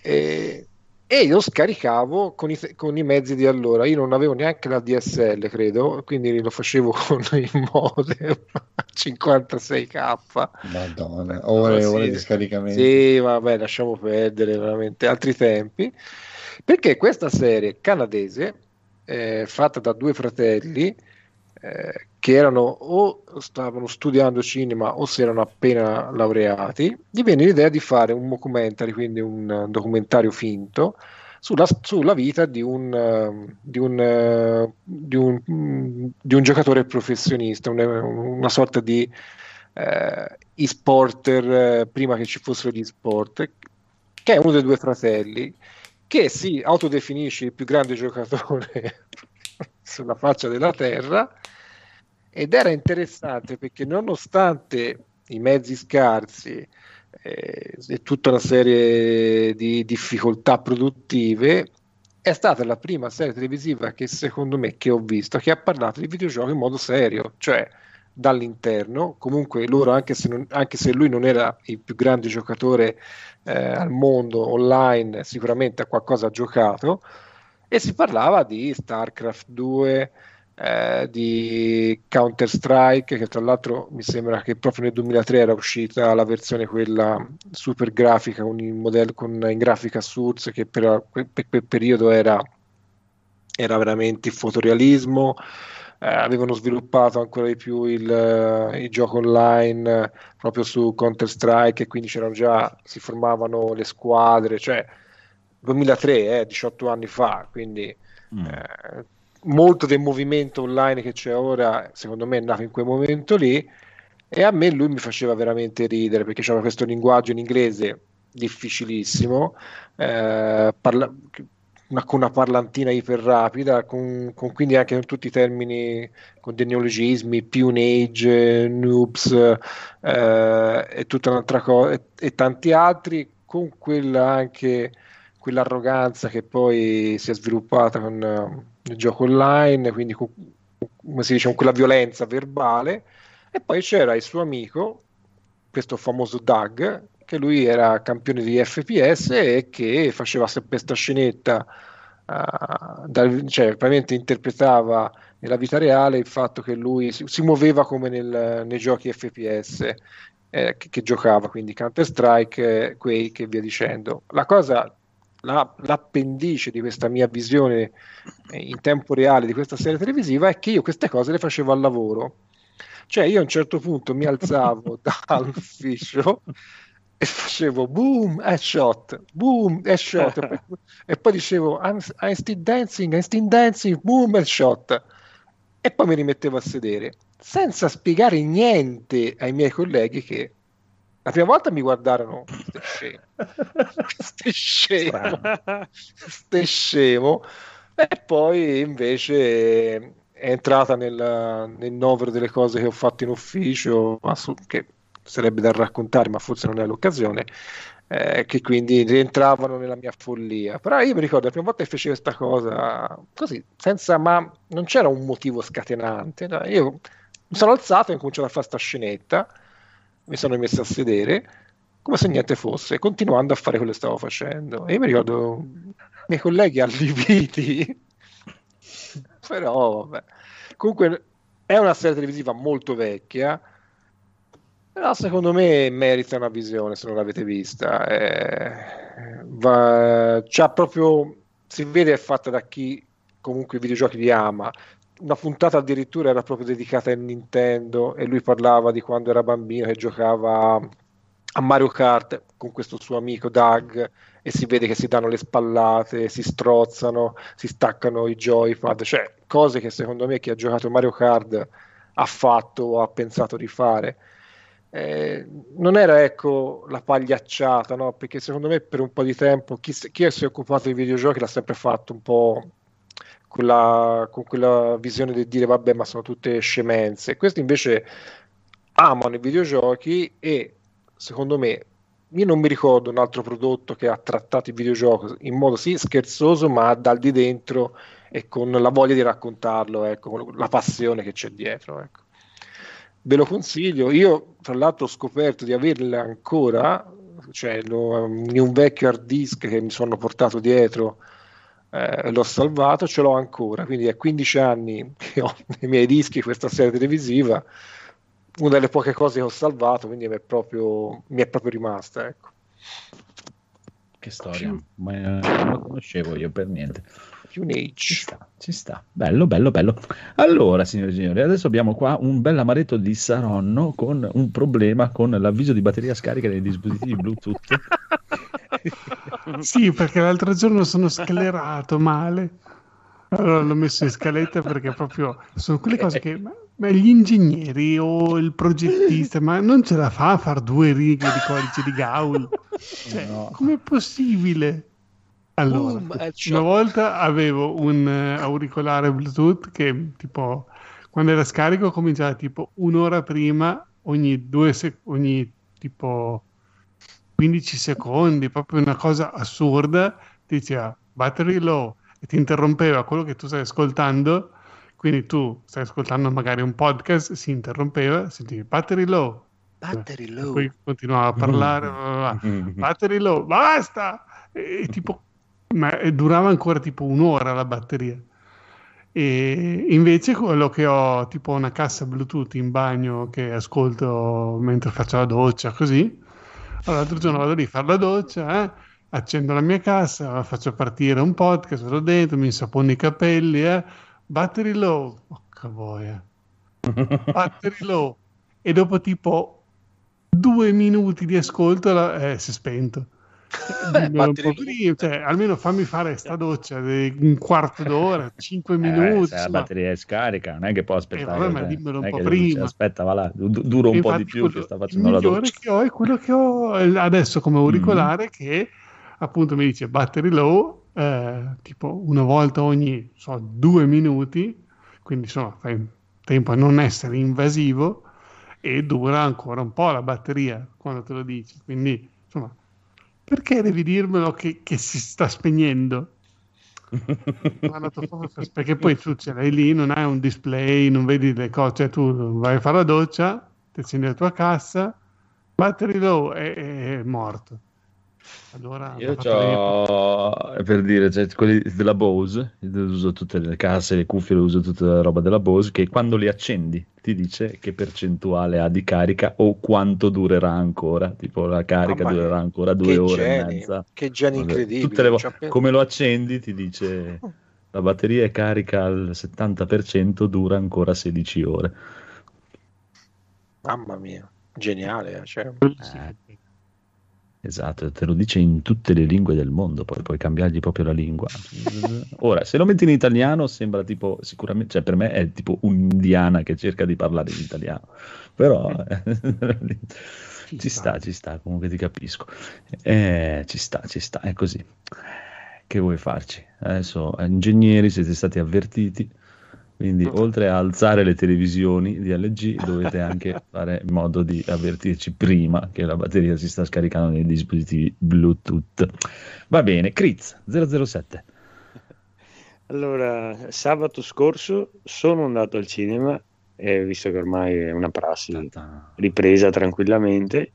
Eh, e io scaricavo con i, con i mezzi di allora. Io non avevo neanche la DSL, credo, quindi lo facevo (laughs) con il modem (laughs) 56k. Madonna, ore e ore sì. di scaricamento. Sì, vabbè, lasciamo perdere veramente altri tempi. Perché questa serie canadese, eh, fatta da due fratelli, eh, che erano o stavano studiando cinema o si erano appena laureati, gli venne l'idea di fare un documentary, quindi un eh, documentario finto, sulla, sulla vita di un, eh, di un, eh, di un, mm, di un giocatore professionista, un- una sorta di eh, e-sporter prima che ci fossero gli sport, che è uno dei due fratelli che si autodefinisce il più grande giocatore (laughs) sulla faccia della terra ed era interessante perché nonostante i mezzi scarsi eh, e tutta una serie di difficoltà produttive è stata la prima serie televisiva che secondo me che ho visto che ha parlato di videogiochi in modo serio, cioè dall'interno, comunque loro anche se, non- anche se lui non era il più grande giocatore eh, al mondo online, sicuramente a qualcosa ha giocato. E si parlava di StarCraft 2, eh, di Counter Strike, che tra l'altro mi sembra che proprio nel 2003 era uscita la versione quella super grafica con il modello con, in grafica source che per, per quel periodo era, era veramente il fotorealismo. Eh, avevano sviluppato ancora di più il, eh, il gioco online eh, proprio su Counter Strike e quindi c'erano già, si formavano le squadre, cioè 2003, eh, 18 anni fa, quindi Mm. eh, molto del movimento online che c'è ora, secondo me, è nato in quel momento lì. E a me lui mi faceva veramente ridere perché c'era questo linguaggio in inglese difficilissimo, eh, parla- una, con una parlantina iper rapida, con, con quindi anche con tutti i termini, con dei neologismi, peonage, noobs eh, e tutta un'altra cosa, e, e tanti altri, con quella anche quell'arroganza che poi si è sviluppata con eh, il gioco online, quindi con, come si dice, con quella violenza verbale. E poi c'era il suo amico, questo famoso Doug, che lui era campione di FPS e che faceva sempre sta scenetta, eh, dal- cioè praticamente interpretava nella vita reale il fatto che lui si, si muoveva come nel- nei giochi FPS eh, che, che giocava, quindi Counter Strike, Quake e via dicendo. La cosa, la- l'appendice di questa mia visione in tempo reale di questa serie televisiva è che io queste cose le facevo al lavoro. Cioè io a un certo punto mi alzavo (laughs) dall'ufficio e facevo boom, headshot, boom, headshot, e poi, e poi dicevo I'm, I'm still dancing, I'm still dancing, boom, headshot. E poi mi rimettevo a sedere, senza spiegare niente ai miei colleghi che la prima volta mi guardarono, (laughs) ste scemo, ste scemo, ste scemo, e poi invece è entrata nel, nel novero delle cose che ho fatto in ufficio, che sarebbe da raccontare, ma forse non è l'occasione, eh, che quindi rientravano nella mia follia. Però io mi ricordo la prima volta che feci questa cosa così, senza, ma non c'era un motivo scatenante. no? Io mi sono alzato e ho cominciato a fare sta scenetta, mi sono messo a sedere come se niente fosse, continuando a fare quello che stavo facendo. E io mi ricordo i miei colleghi allibiti, però vabbè. Comunque è una serie televisiva molto vecchia, però secondo me merita una visione se non l'avete vista. Eh, va- proprio, si vede è fatta da chi comunque i videogiochi li ama. Una puntata addirittura era proprio dedicata a Nintendo e lui parlava di quando era bambino che giocava a Mario Kart con questo suo amico Doug e si vede che si danno le spallate, si strozzano, si staccano i joypad, cioè cose che secondo me chi ha giocato Mario Kart ha fatto o ha pensato di fare. Eh, non era ecco la pagliacciata, no? Perché secondo me per un po' di tempo chi, chi si è occupato di videogiochi l'ha sempre fatto un po' con, la- con quella visione di dire vabbè, ma sono tutte scemenze. Questi invece amano i videogiochi e secondo me io non mi ricordo un altro prodotto che ha trattato il videogioco in modo sì scherzoso, ma dal di dentro e con la voglia di raccontarlo, ecco, con la passione che c'è dietro. Ecco. Ve lo consiglio. Io, tra l'altro, ho scoperto di averla ancora cioè lo- in un vecchio hard disk che mi sono portato dietro, eh, l'ho salvato, ce l'ho ancora, quindi è 15 anni che ho (laughs) nei miei dischi questa serie televisiva, una delle poche cose che ho salvato, quindi mi è proprio, mi è proprio rimasta, ecco. Che storia, ma eh, non lo conoscevo io per niente. Ci sta, ci sta. Bello, bello, bello. Allora, signore e signori, adesso abbiamo qua un bel amaretto di Saronno con un problema con l'avviso di batteria scarica dei dispositivi Bluetooth. (laughs) Sì, perché l'altro giorno sono sclerato male. Allora l'ho messo in scaletta perché proprio sono quelle cose che ma, ma gli ingegneri o il progettista, ma non ce la fa a fare due righe di codice di Gaul. Cioè, com'è possibile? Allora, Boom, headshot. una volta avevo un eh, auricolare Bluetooth che tipo quando era scarico cominciava tipo un'ora prima ogni due sec- ogni tipo 15 secondi, proprio una cosa assurda, ti diceva battery low e ti interrompeva quello che tu stai ascoltando, quindi tu stai ascoltando magari un podcast, si interrompeva, sentivi battery low, Battery e low. poi continuava a parlare, bla, bla, bla. (laughs) battery low, basta! E, tipo, ma e durava ancora tipo un'ora la batteria. E invece quello che ho tipo una cassa Bluetooth in bagno che ascolto mentre faccio la doccia, così. Allora, l'altro giorno vado lì a fare la doccia, eh, accendo la mia cassa, faccio partire un podcast, vado dentro, mi insapono i capelli, eh, battery low, porca boia, (laughs) battery low. E dopo tipo due minuti di ascolto eh, si è spento. Dimmelo un po' prima, cioè, almeno fammi fare (laughs) sta doccia di un quarto d'ora, cinque Eh, minuti. se la batteria è scarica, non è che può aspettare. Eh, vabbè, ma cioè, dimmelo un po' che prima. Aspetta, va là, du- dura un po' di più che quello- sta il facendo la migliore doccia. che ho è quello che ho eh, adesso come Mm-hmm. auricolare che appunto mi dice battery low eh, tipo una volta ogni so, due minuti quindi insomma fai tempo a non essere invasivo e dura ancora un po' la batteria quando te lo dici quindi insomma perché devi dirmelo che, che si sta spegnendo (laughs) per- perché poi tu ce l'hai lì, non hai un display, non vedi le cose, cioè tu vai a fare la doccia, ti accendi la tua cassa, battery low è, è morto. Allora, Io ho, per dire, cioè, quelli della Bose, io uso tutte le casse, le cuffie, uso tutta la roba della Bose, che quando li accendi ti dice che percentuale ha di carica o quanto durerà ancora. Tipo la carica Mamma mia, durerà ancora due ore e geni, mezza. che geni Vabbè, incredibili, tutte le vo- ci ha pen- come lo accendi ti dice la batteria è carica al 70%, dura ancora 16 ore. Mamma mia, geniale. eh, cioè. Eh, Esatto, te lo dice in tutte le lingue del mondo, poi puoi cambiargli proprio la lingua. (laughs) Ora, se lo metti in italiano sembra tipo, sicuramente, cioè per me è tipo un'indiana che cerca di parlare in italiano, però ci sta, ci sta, comunque ti capisco. Eh, ci sta, ci sta, è così. Che vuoi farci? Adesso, eh, ingegneri, siete stati avvertiti, quindi oltre a alzare le televisioni di LG dovete anche (laughs) fare in modo di avvertirci prima che la batteria si sta scaricando nei dispositivi Bluetooth. Va bene, Critz 007. Allora, sabato scorso sono andato al cinema, eh, visto che ormai è una prassi ripresa tranquillamente,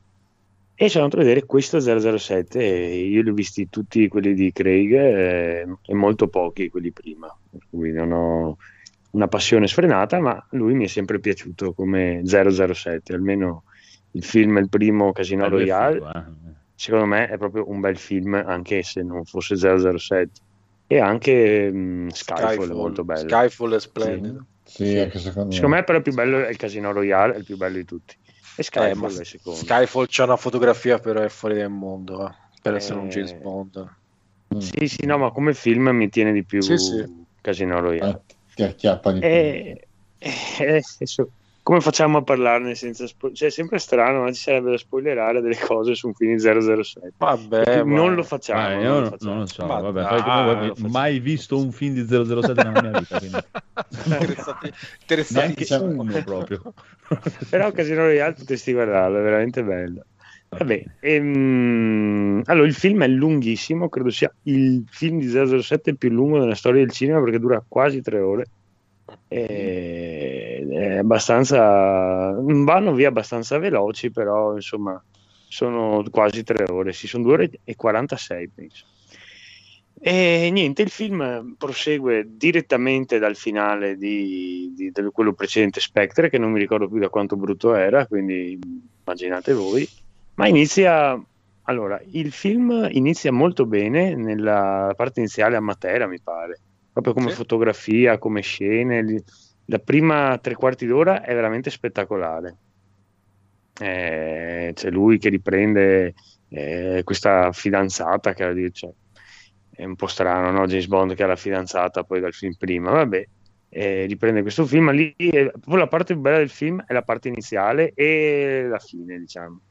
e sono andato a vedere questo 007. E io li ho visti tutti quelli di Craig eh, e molto pochi quelli prima, per cui non ho una passione sfrenata, ma lui mi è sempre piaciuto come 007, almeno il film, il primo Casino Eh, è Royale, eh. secondo me è proprio un bel film anche se non fosse 007 e anche mh, Skyfall, è Skyfall, molto bello. Skyfall è splendido. Sì, anche secondo me. secondo me però il più bello è il Casino Royale è il più bello di tutti. E Eh, Skyfall ma è secondo. Skyfall c'ha una fotografia però è fuori del mondo eh, per essere un Eh, James Bond. sì sì no ma come film mi tiene di più Sì, sì. Casino Royale Ah, ti acchiappa di più. e, e- adesso, come facciamo a parlarne senza spoiler cioè è sempre strano ma ci sarebbe da spoilerare delle cose su un film di 007 Vabbè, non lo facciamo, Ah, non lo facciamo. non lo so, Ma vabbè, dai, come facciamo. mai visto un film di 007 nella mia vita, quindi (laughs) interessantissimo. uno proprio. Però Casino Royale potresti guardarlo, è veramente bello. Vabbè, ehm, allora il film è lunghissimo, credo sia il film di 007 più lungo della storia del cinema perché dura quasi tre ore. E- è abbastanza vanno via abbastanza veloci, però insomma sono quasi tre ore, sì, sono due ore e 46 penso. E niente, il film prosegue direttamente dal finale di, di, di quello precedente Spectre, che non mi ricordo più da quanto brutto era, quindi immaginate voi, ma inizia allora, il film inizia molto bene nella parte iniziale a Matera, mi pare, proprio come Sì. fotografia, come scene. La prima tre quarti d'ora è veramente spettacolare. Eh, c'è lui che riprende eh, questa fidanzata che era- cioè, è un po' strano, no? James Bond che ha la fidanzata poi dal film prima, vabbè, eh, riprende questo film lì, e proprio la parte più bella del film è la parte iniziale e la fine, diciamo.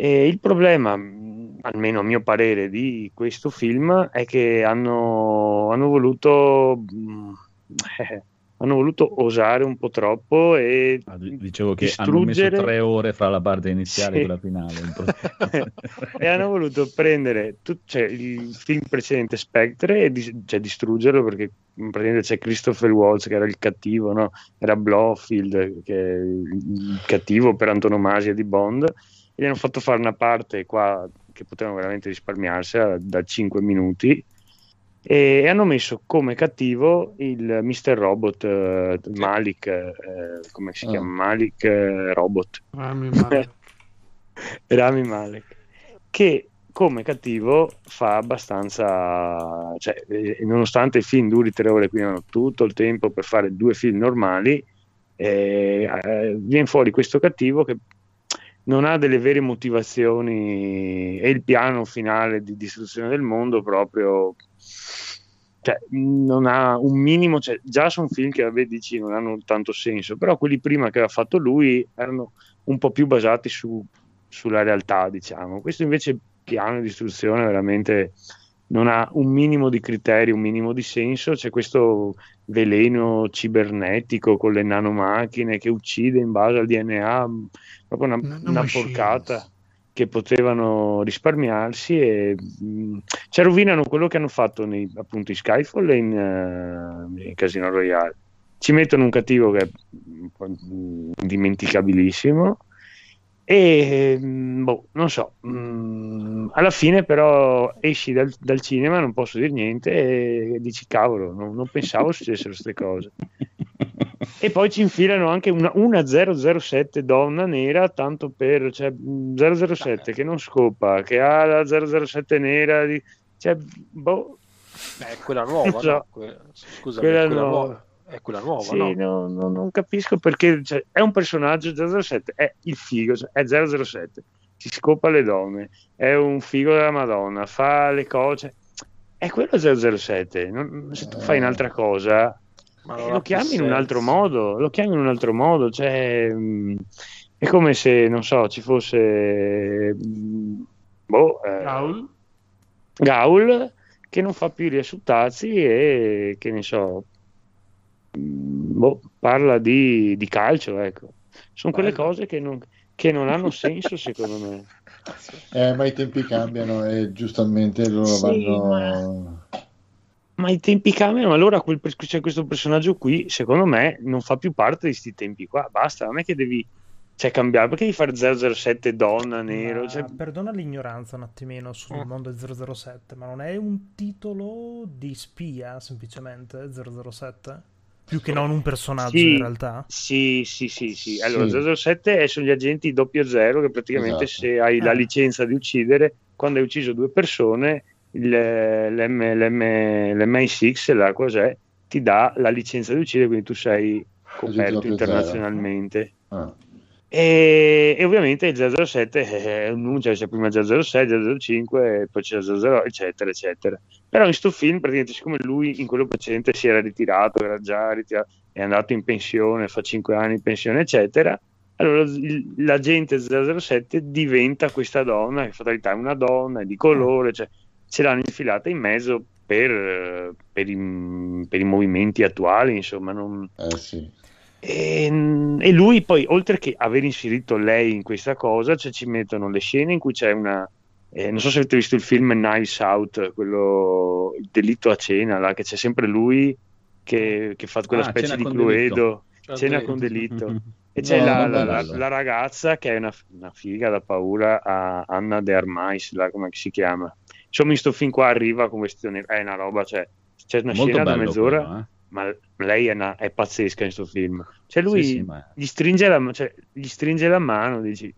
E il problema, almeno a mio parere, di questo film è che hanno, hanno voluto mh, (laughs) eh, hanno voluto osare un po' troppo e Ah, Dicevo che hanno messo distruggere tre ore fra la parte iniziale Sì. e quella finale. (laughs) e hanno voluto prendere tut- cioè, il film precedente Spectre e dis- cioè, distruggerlo perché praticamente c'è Christopher Waltz che era il cattivo, no? era Blofeld che è il cattivo per antonomasia di Bond gli hanno fatto fare una parte qua che potevano veramente risparmiarsela da 5 minuti e hanno messo come cattivo il Mr. Robot eh, Malik, eh, come si Ah. chiama? Malik eh, Robot. Rami Malek. (laughs) Rami Malek, che come cattivo fa abbastanza, cioè, eh, nonostante il film duri tre ore, quindi hanno tutto il tempo per fare due film normali, eh, eh, viene fuori questo cattivo che non ha delle vere motivazioni e il piano finale di distruzione del mondo proprio cioè, non ha un minimo, cioè, già sono film che vabbè, dici non hanno tanto senso, però quelli prima che aveva fatto lui erano un po' più basati su- sulla realtà, diciamo. Questo invece piano di istruzione veramente non ha un minimo di criterio, un minimo di senso, c'è questo veleno cibernetico con le nanomacchine che uccide in base al DNA, proprio una, una machines. porcata che potevano risparmiarsi e mh, cioè rovinano quello che hanno fatto nei, appunto in Skyfall e in, eh, in Casino Royale. Ci mettono un cattivo che è indimenticabilissimo e mh, boh, non so, mh, alla fine però esci dal, dal cinema, non posso dire niente e dici cavolo, non, non pensavo successero queste cose. (laughs) E poi ci infilano anche una, una 007 donna nera, tanto per cioè, mh, 007 che non scopa, che ha la 007 nera, di, cioè, boh, Beh, è quella nuova, so. no? Que- Scusa, Quella quella nuova. nuova. È quella nuova, sì, no? no, no, non capisco perché cioè, è un personaggio 007, è il figo, cioè, è 007, si scopa le donne, è un figo della Madonna, fa le cose, è quello 007. non- se tu fai un'altra cosa, Ma eh, lo chiami in un altro modo, lo chiami in un altro modo, cioè, mh, è come se, non so, ci fosse mh, boh, eh, Gaul? Gaul che non fa più i riassuttazzi e che ne so, boh, parla di, di calcio, ecco. Sono quelle Bello. cose che non, che non hanno senso secondo me. Eh, ma i tempi cambiano e giustamente loro Sì, vanno... Ma i tempi cambiano, allora quel, c'è questo personaggio qui, secondo me, non fa più parte di questi tempi qua. Basta, non è che devi cioè, cambiare, perché devi fare 007 donna, nero? Ma Cioè, Perdona l'ignoranza un attimino sul Mm. mondo del 007, ma non è un titolo di spia semplicemente 007? Più che non un personaggio Sì. in realtà? Sì, sì, sì, sì. Allora, Sì. 007 è- sono gli agenti 00 che praticamente Esatto. se hai la Ah. licenza di uccidere, quando hai ucciso due persone, il- l'M, l'M, l'MI6, la cos'è, ti dà la licenza di uccidere, quindi tu sei coperto 00. internazionalmente. Ah. E, e ovviamente il 007 (laughs) è un numero, cioè c'è prima 006, 005 e poi c'è 00, eccetera, eccetera. Però in sto film, praticamente, siccome lui in quello precedente si era ritirato, era già ritirato, è andato in pensione, fa 5 anni in pensione, eccetera, allora l'agente 007 diventa questa donna, che fatalità è una donna, è di colore, cioè ce l'hanno infilata in mezzo per, per i, per i movimenti attuali, insomma, non, Eh sì. e, e lui poi, oltre che aver inserito lei in questa cosa, cioè ci mettono le scene in cui c'è una... eh, non so se avete visto il film Knives Out, quello il delitto a cena, là, che c'è sempre lui che, che fa quella Ah, specie di Cluedo, Cioè, cena delitto. con (laughs) delitto. E c'è No, la, la- la- la ragazza che è una, una figa da paura, a Anna De Armais, là, come si chiama. Insomma, in sto film qua arriva con questione, è una roba, cioè, c'è una Molto scena da mezz'ora, quello, eh. ma lei è, una- è pazzesca in sto film. Cioè lui Sì, sì, ma- gli, stringe la, cioè, gli stringe la mano, dici,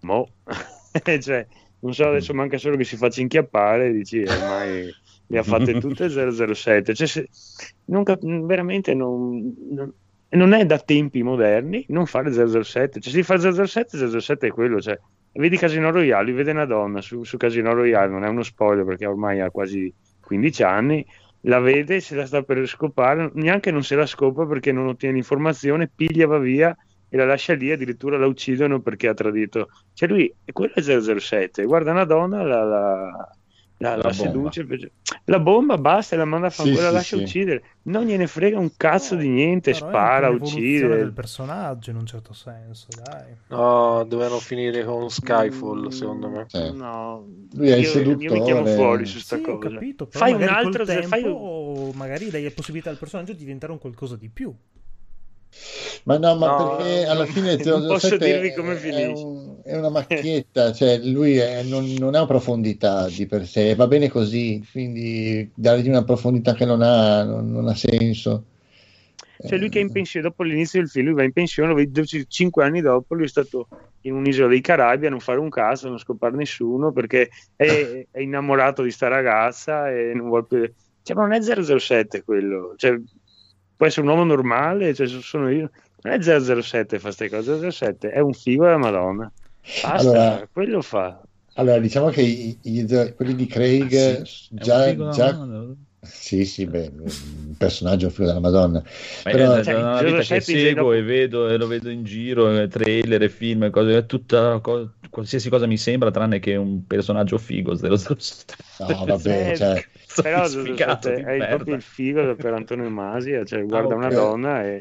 mo, (laughs) cioè, non so, adesso manca solo che si faccia inchiappare, dici, eh, ormai (laughs) le ha fatte tutte 007. Cioè, se- non cap- veramente non, non- non è da tempi moderni non fare 007. Cioè, se si fa 007, 007 è quello, cioè, vedi Casino Royale, vede una donna su, su Casino Royale, non è uno spoiler perché ormai ha quasi 15 anni, la vede, se la sta per scopare, neanche non se la scopa perché non ottiene informazione, piglia, va via e la lascia lì, addirittura la uccidono perché ha tradito. Cioè lui, quello è 007, guarda una donna, la, la, la, La seduce, la bomba basta e la manda a fare Sì, la sì, lascia sì. uccidere, non gliene frega un cazzo di niente, Però è spara, uccide. del personaggio in un certo senso, dai. No, dovevano finire con Skyfall, secondo me. No, Lui è io, io mi chiamo fuori su sta Sì, cosa. capito, Fai un altro, tempo, fai magari dai la possibilità al personaggio di diventare un qualcosa di più. Ma no, ma No, perché alla fine (laughs) non posso 007 dirvi come è, finisce. un- è una macchietta, cioè lui è- non, non ha profondità di per sé, va bene così, quindi dargli una profondità che non ha, non, non ha senso. Cioè lui che è in pensione dopo l'inizio del film, lui va in pensione, lo vedi cinque anni dopo, lui è stato in un'isola dei Caraibi a non fare un cazzo, a non scopare nessuno perché è, (laughs) è innamorato di sta ragazza e non vuole più... Cioè, ma non è 007 quello, cioè, può essere un uomo normale, cioè, sono io. Non è 007 fa queste cose, 007 è un figo della Madonna. Basta, Allora- quello fa. Allora, diciamo che i- i- quelli di Craig Ah, sì, è un già, figo già- (laughs) sì, sì, beh, un personaggio figo della Madonna. Ma Però- è Cioè, una vita che 07 in seguo e vedo e lo vedo in giro, trailer e film e cose, tutta co- qualsiasi cosa mi sembra tranne che un personaggio figo 007. No, vabbè, (laughs) Eh, cioè, Però sfigato 007 di è il- merda. proprio il figo per Antonio Masia, cioè guarda una ok. donna e...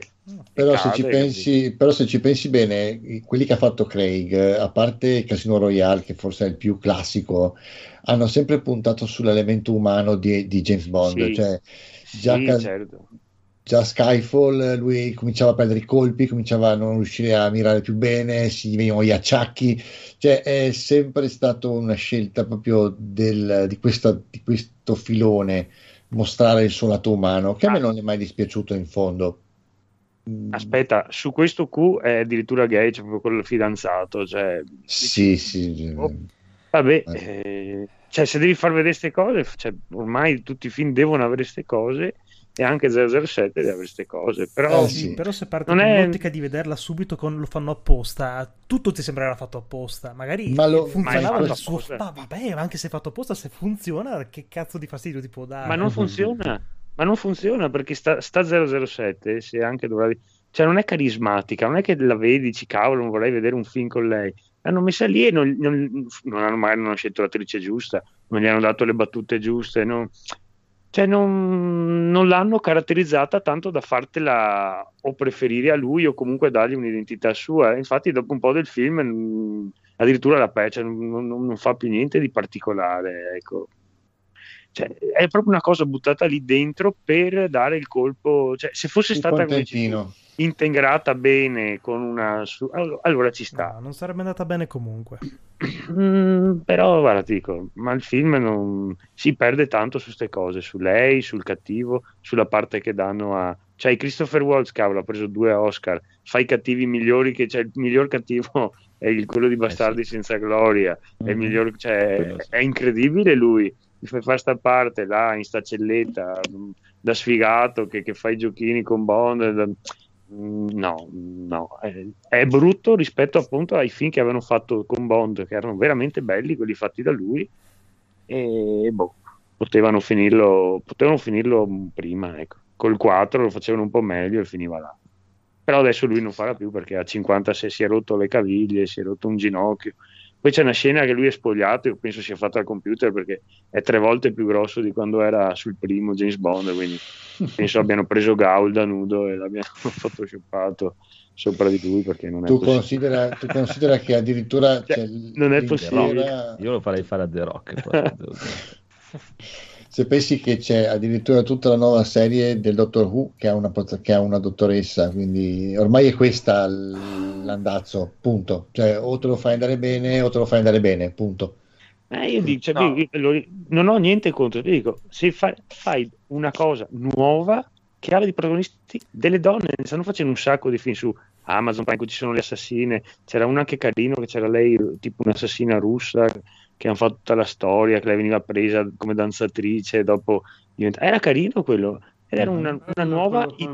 Però e se, ci pensi, però se ci pensi bene, quelli che ha fatto Craig, a parte Casino Royale, che forse è il più classico, hanno sempre puntato sull'elemento umano di, di James Bond. Sì. Cioè, già, Sì, Ca- certo. Già Skyfall, eh, lui cominciava a perdere i colpi, cominciava a non riuscire a mirare più bene, si venivano gli acciacchi. Cioè, è sempre stata una scelta proprio del- di, questa- di questo filone, mostrare il suo lato umano, che a me Ah. non è mai dispiaciuto in fondo. Mm, Aspetta, su questo Q è addirittura gay, c'è proprio quello fidanzato, cioè... Sì, sì. Oh, Vabbè, Eh. eh, cioè se devi far vedere queste cose, cioè, ormai tutti i film devono avere queste cose e anche 007 deve avere queste cose, però... Eh, Sì, sì. però se parti Non con è- l'ottica di vederla subito con lo fanno apposta, tutto ti sembrerà fatto apposta. Magari Ma lo- funzionava ma fatto suo. Ma vabbè, ma anche se è fatto apposta, se funziona, che cazzo di fastidio ti può dare? Ma non funziona, ma non funziona perché sta, sta 007, se anche dovrà... Cioè non è carismatica, non è che la vedi, dici cavolo, non vorrei vedere un film con lei. L'hanno messa lì e non, non- non hanno, magari non hanno scelto l'attrice giusta, non gli hanno dato le battute giuste, non- cioè non, non l'hanno caratterizzata tanto da fartela o preferire a lui o comunque dargli un'identità sua. Infatti dopo un po' del film mm, addirittura la pe- cioè, non, non- non fa più niente di particolare, ecco. Cioè, è proprio una cosa buttata lì dentro per dare il colpo. Cioè, se fosse Il stata come. Integrata bene con una. su- allora, allora ci sta. No, non sarebbe andata bene comunque. Mm, però, guarda, ti dico, ma il film non si perde tanto su queste cose, su lei, sul cattivo, sulla parte che danno a. Cioè, Christopher Waltz, cavolo, ha preso due Oscar, fa i cattivi migliori, che, cioè, il miglior cattivo (laughs) è il- quello di Bastardi senza gloria, è il Mhm. miglior, cioè, sì. è incredibile lui, fa fare sta parte là in sta celletta mm, da sfigato che, che fa i giochini con Bond. da- No, no, è, è brutto rispetto appunto ai film che avevano fatto con Bond, che erano veramente belli, quelli fatti da lui, e boh, potevano finirlo, potevano finirlo prima, ecco. Col 4 lo facevano un po' meglio e finiva là. Però adesso lui non farà più perché a 56 si è rotto le caviglie, si è rotto un ginocchio. Poi c'è una scena che lui è spogliato, io penso sia fatta al computer perché è tre volte più grosso di quando era sul primo James Bond, quindi (laughs) penso abbiano preso Gaul da nudo e l'abbiano (laughs) photoshoppato sopra di lui perché non è Tu possibile. considera, tu considera che addirittura Cioè, non è possibile. Io lo farei fare a The Rock. (laughs) dire. Se pensi che c'è addirittura tutta la nuova serie del Doctor Who che ha una, che ha una dottoressa, quindi ormai è questa l'andazzo, punto. Cioè o te lo fai andare bene o te lo fai andare bene, punto. Eh, io dico, cioè, No. io- non ho niente contro, ti dico, se fai, fai una cosa nuova che abbia di protagonisti delle donne, ne stanno facendo un sacco di film su Amazon Prime in cui ci sono le assassine, c'era una anche carino che c'era lei tipo un'assassina russa che hanno fatto tutta la storia, che lei veniva presa come danzatrice dopo diventa... Era carino quello, ed era una, una nuova eh,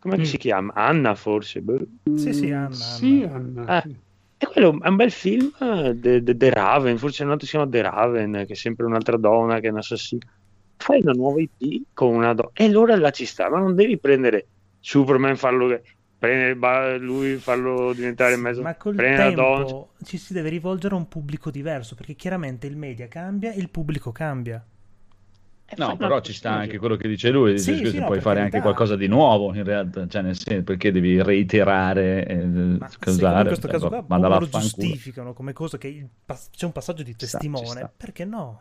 come sì. si chiama? Anna forse? boh. Sì, sì, Anna. Sì, Anna. Ah. sì. E quello è un bel film, eh, The, The- The Raven, forse un altro si chiama The Raven, che è sempre un'altra donna che è un'assassina. Fai una nuova IP con una donna, e allora là ci sta, ma non devi prendere Superman, farlo, prendere ba- lui, farlo diventare in mezzo, Ma col donna. tempo ci si deve rivolgere a un pubblico diverso, perché chiaramente il media cambia e il pubblico cambia. No, però ci sta anche quello che dice lui, dice, Sì, scusa, sì, no, puoi fare anche carità. qualcosa di nuovo in realtà, cioè nel senso perché devi reiterare, eh, Ma scusare, in questo caso cioè, qua manda proprio lo giustificano come cosa che il c'è un passaggio di Ci sta, ci testimone, sta. perché no?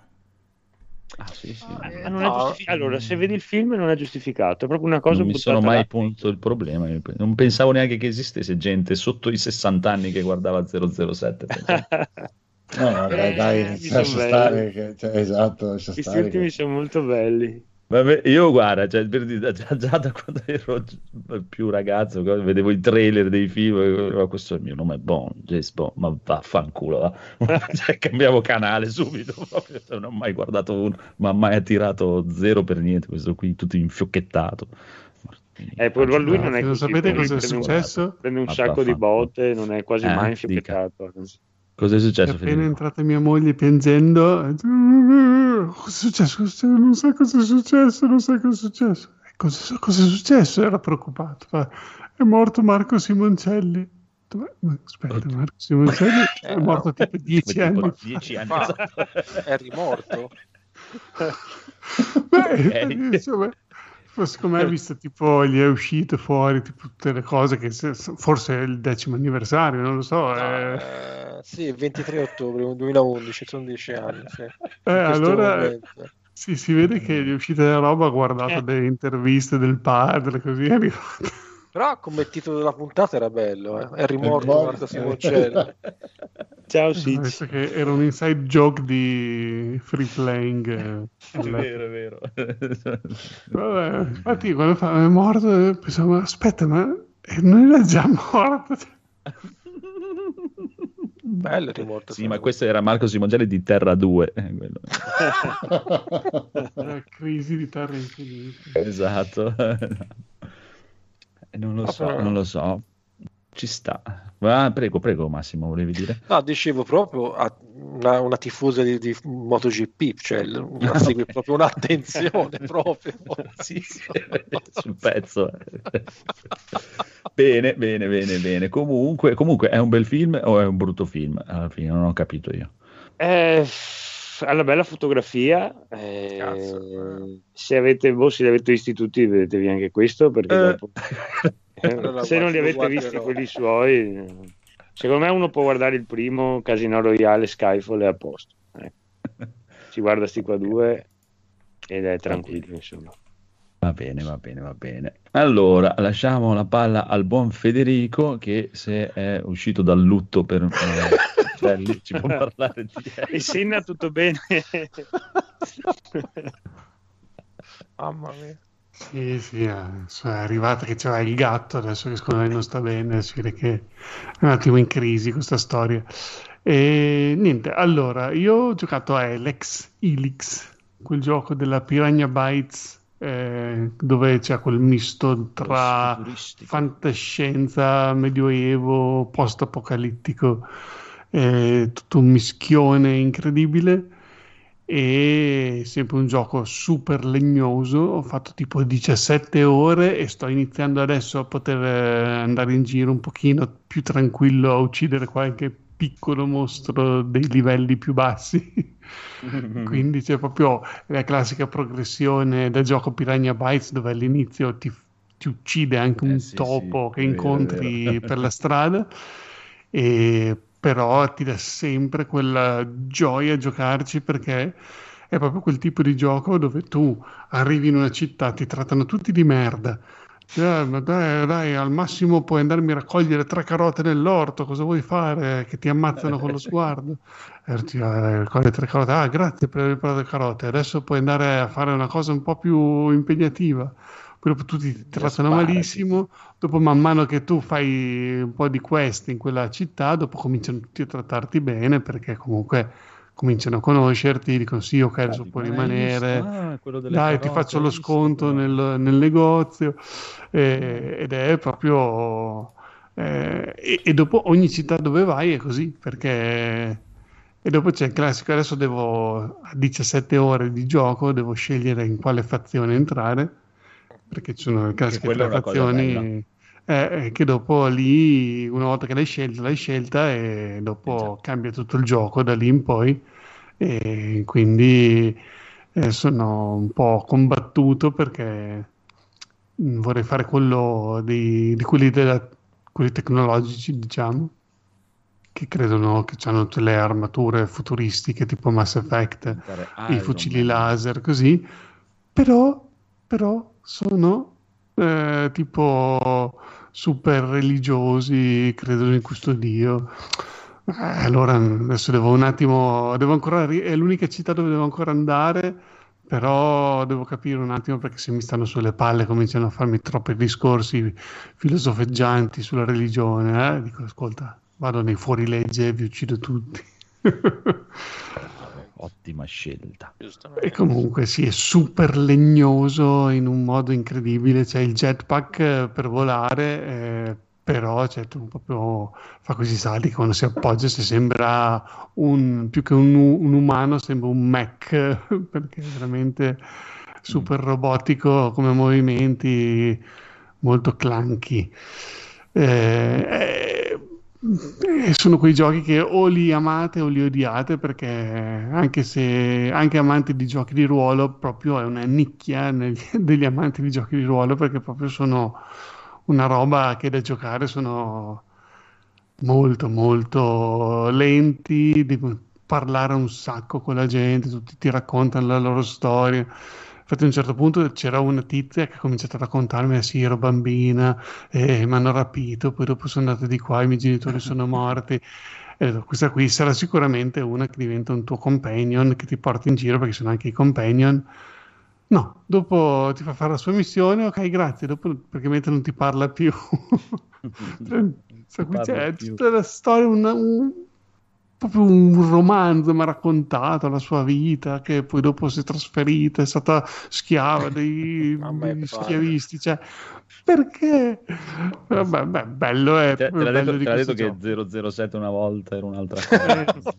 Ah, sì, sì. Ma Eh, non no. è giustifi- Allora, se vedi il film non è giustificato, è proprio una cosa non mi sono mai là. posto il problema, non pensavo neanche che esistesse gente sotto i 60 anni che guardava 007. pensavo. (laughs) No, no, dai, Eh, dai, mi lascia stare, che- cioè, esatto, lascia Questi stare. ultimi che- sono molto belli. Vabbè, io guarda, cioè, già, già da quando ero più ragazzo, vedevo i trailer dei film, eh, questo è il mio nome è Bond, James Bond, ma vaffanculo, va. (laughs) Cioè, cambiavo canale subito, proprio, cioè, non ho mai guardato uno, ma mai attirato zero per niente, questo qui tutto infiocchettato. Eh, poi lui non è così, sapete cosa è successo? Prende un Ma sacco di botte, non è quasi Eh, mai dica. infiocchettato. Cosa è È successo, appena Federico? entrata mia moglie piangendo. Cosa è successo? Non sa cosa è successo, non sa cosa è successo. E Cosa, cosa è successo? Era preoccupato. Fa, È morto Marco Simoncelli. Ho detto, "Ma- ma Aspetta, Marco Simoncelli (laughs) è morto tipo dieci Tipo anni fa. dieci anni Fa. È rimorto. (laughs) Beh, Ok. insomma, secondo me, visto tipo gli è uscito fuori tipo, tutte le cose che se- forse è il decimo anniversario, non lo so. eh. Eh, sì, il 23 ottobre 2011, sono dieci anni. Sì. Eh, allora momento. sì, si vede che gli è uscita della roba, ha guardato Eh. delle interviste del padre, così è arrivato. Però come titolo della puntata era bello, eh. È rimorto morto. Marco Simoncelli. (laughs) Ciao, Sitch. che era un inside joke di free playing. eh, È vero, è vero. (laughs) Vabbè, infatti quando fa, è morto, eh, pensavo, aspetta, ma eh, non era già morto? (laughs) Bello il rimorto. Sì, ma questo era Marco Simongelli di Terra 2. eh, quello. Era crisi di terra infinita. Esatto. Eh, Non lo so, non lo so. Ci sta. Ah, prego, prego Massimo, volevi dire? No, dicevo proprio a una, una tifosa di, di MotoGP, cioè (laughs) una, segue proprio un'attenzione (laughs) proprio. sì, sul pezzo. (laughs) bene, bene, bene, bene. Comunque, comunque, è un bel film o è un brutto film? Alla fine non ho capito io. Eh, una bella fotografia. eh, Cazzo. se avete, voi se li avete visti tutti, vedetevi anche questo perché Eh. dopo- (laughs) eh, Allora, se non li avete visti quelli suoi, eh, secondo me uno può guardare il primo Casino Royale Skyfall e a posto. eh. (laughs) Si guarda sti qua due ed è tranquillo, insomma. Va bene, va bene, va bene. Allora, lasciamo la palla al buon Federico che se è uscito dal lutto per (laughs) eh, Belli, ci può parlare di (laughs) E Senna tutto bene? Mamma mia. Sì, sì, eh, cioè, è arrivata che c'era il gatto, adesso che secondo me non sta bene, si vede che è un attimo in crisi questa storia. E niente, allora, io ho giocato a Elex, Elix, quel gioco della Piranha Bytes, eh, dove c'è quel misto tra fantascienza, medioevo, post-apocalittico, eh, tutto un mischione incredibile e sempre un gioco super legnoso. Ho fatto tipo 17 ore e sto iniziando adesso a poter eh, andare in giro un pochino più tranquillo a uccidere qualche piccolo mostro dei livelli più bassi. (laughs) Quindi c'è proprio la classica progressione da gioco Piranha Bytes dove all'inizio ti, ti uccide anche Eh un sì, topo sì, che vero, incontri vero. per la strada e però ti dà sempre quella gioia a giocarci perché è proprio quel tipo di gioco dove tu arrivi in una città, ti trattano tutti di merda. Cioè, dai, dai, al massimo puoi andarmi a raccogliere tre carote nell'orto, cosa vuoi fare? Che ti ammazzano con lo sguardo. E ti eh, raccogli tre carote, ah, grazie per aver preparato le carote. Adesso puoi andare a fare una cosa un po' più impegnativa. Dopo tutti ti trattano malissimo, dopo man mano che tu fai un po' di quest in quella città, dopo cominciano tutti a trattarti bene perché comunque cominciano a conoscerti, dicono sì, ok, adesso puoi rimanere? Ah, dai, ti carote, faccio hai lo sconto nel, nel negozio. Eh, ed è proprio... eh, e, e dopo ogni città dove vai è così, perché... E dopo c'è il classico, adesso devo a 17 ore di gioco, devo scegliere in quale fazione entrare, perché ci sono una cosa fazioni eh, eh, che dopo lì, una volta che l'hai scelta, l'hai scelta e dopo cambia tutto il gioco da lì in poi. E quindi eh, sono un po' combattuto perché mm, vorrei fare quello di, di quelli, della- quelli tecnologici, diciamo, che credono che hanno tutte le armature futuristiche tipo Mass Effect, i fucili laser, così. Però, però sono eh, tipo super religiosi, credono in questo Dio. Eh, allora adesso devo un attimo, devo ancora, è l'unica città dove devo ancora andare, però devo capire un attimo perché se mi stanno sulle palle cominciano a farmi troppi discorsi filosofeggianti sulla religione, eh, dico ascolta, vado nei fuorilegge e vi uccido tutti. (laughs) Ottima scelta. E comunque sì, è super legnoso in un modo incredibile. C'è il jetpack eh, per volare, eh, però cioè, tu proprio fa questi salti quando si appoggia si sembra un, più che un, un umano, sembra un mech, (laughs) perché è veramente super robotico come movimenti, molto clunky. Eh, eh, eh, sono quei giochi che o li amate o li odiate perché anche se anche amanti di giochi di ruolo proprio è una nicchia negli- (laughs) degli amanti di giochi di ruolo perché proprio sono una roba che da giocare sono molto molto lenti, devi parlare un sacco con la gente, tutti ti raccontano la loro storia. Infatti a un certo punto c'era una tizia che ha cominciato a raccontarmi, eh sì, ero bambina, e mi hanno rapito, poi dopo sono andata di qua, i miei genitori sono (laughs) morti. E detto, questa qui sarà sicuramente una che diventa un tuo companion, che ti porta in giro, perché sono anche i companion. No, dopo ti fa fare la sua missione, ok, grazie, dopo praticamente non ti parla più. (laughs) Cioè, parla c'è più. tutta la storia, una- un, proprio un romanzo, mi ha raccontato la sua vita, che poi dopo si è trasferita, è stata schiava (laughs) dei, palle. schiavisti, cioè, perché? Vabbè, beh, bello è, Te, te proprio l'ha detto, di te l'ha detto gioco. che 007 una volta era un'altra cosa. (laughs)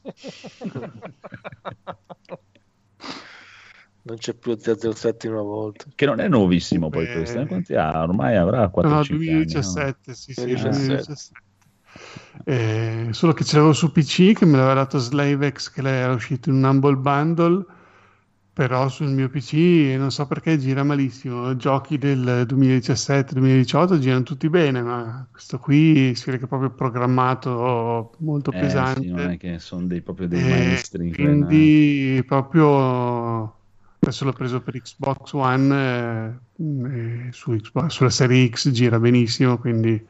(laughs) Non c'è più 007 in una volta. che non è nuovissimo poi Eh. questo. eh? Quanti ha? Ormai avrà No, 4-5 no, anni. 2017, sì, sì, 2017. 2017. Eh, solo che ce l'avevo su PC che me l'aveva dato Slavex che era uscito in un Humble Bundle però sul mio PC non so perché gira malissimo giochi del 2017-2018 girano tutti bene ma questo qui si vede che è proprio programmato molto Eh, pesante sì, non è che sono dei, proprio dei Eh, maestri. quindi proprio adesso l'ho preso per Xbox One eh, su Xbox- sulla serie X gira benissimo quindi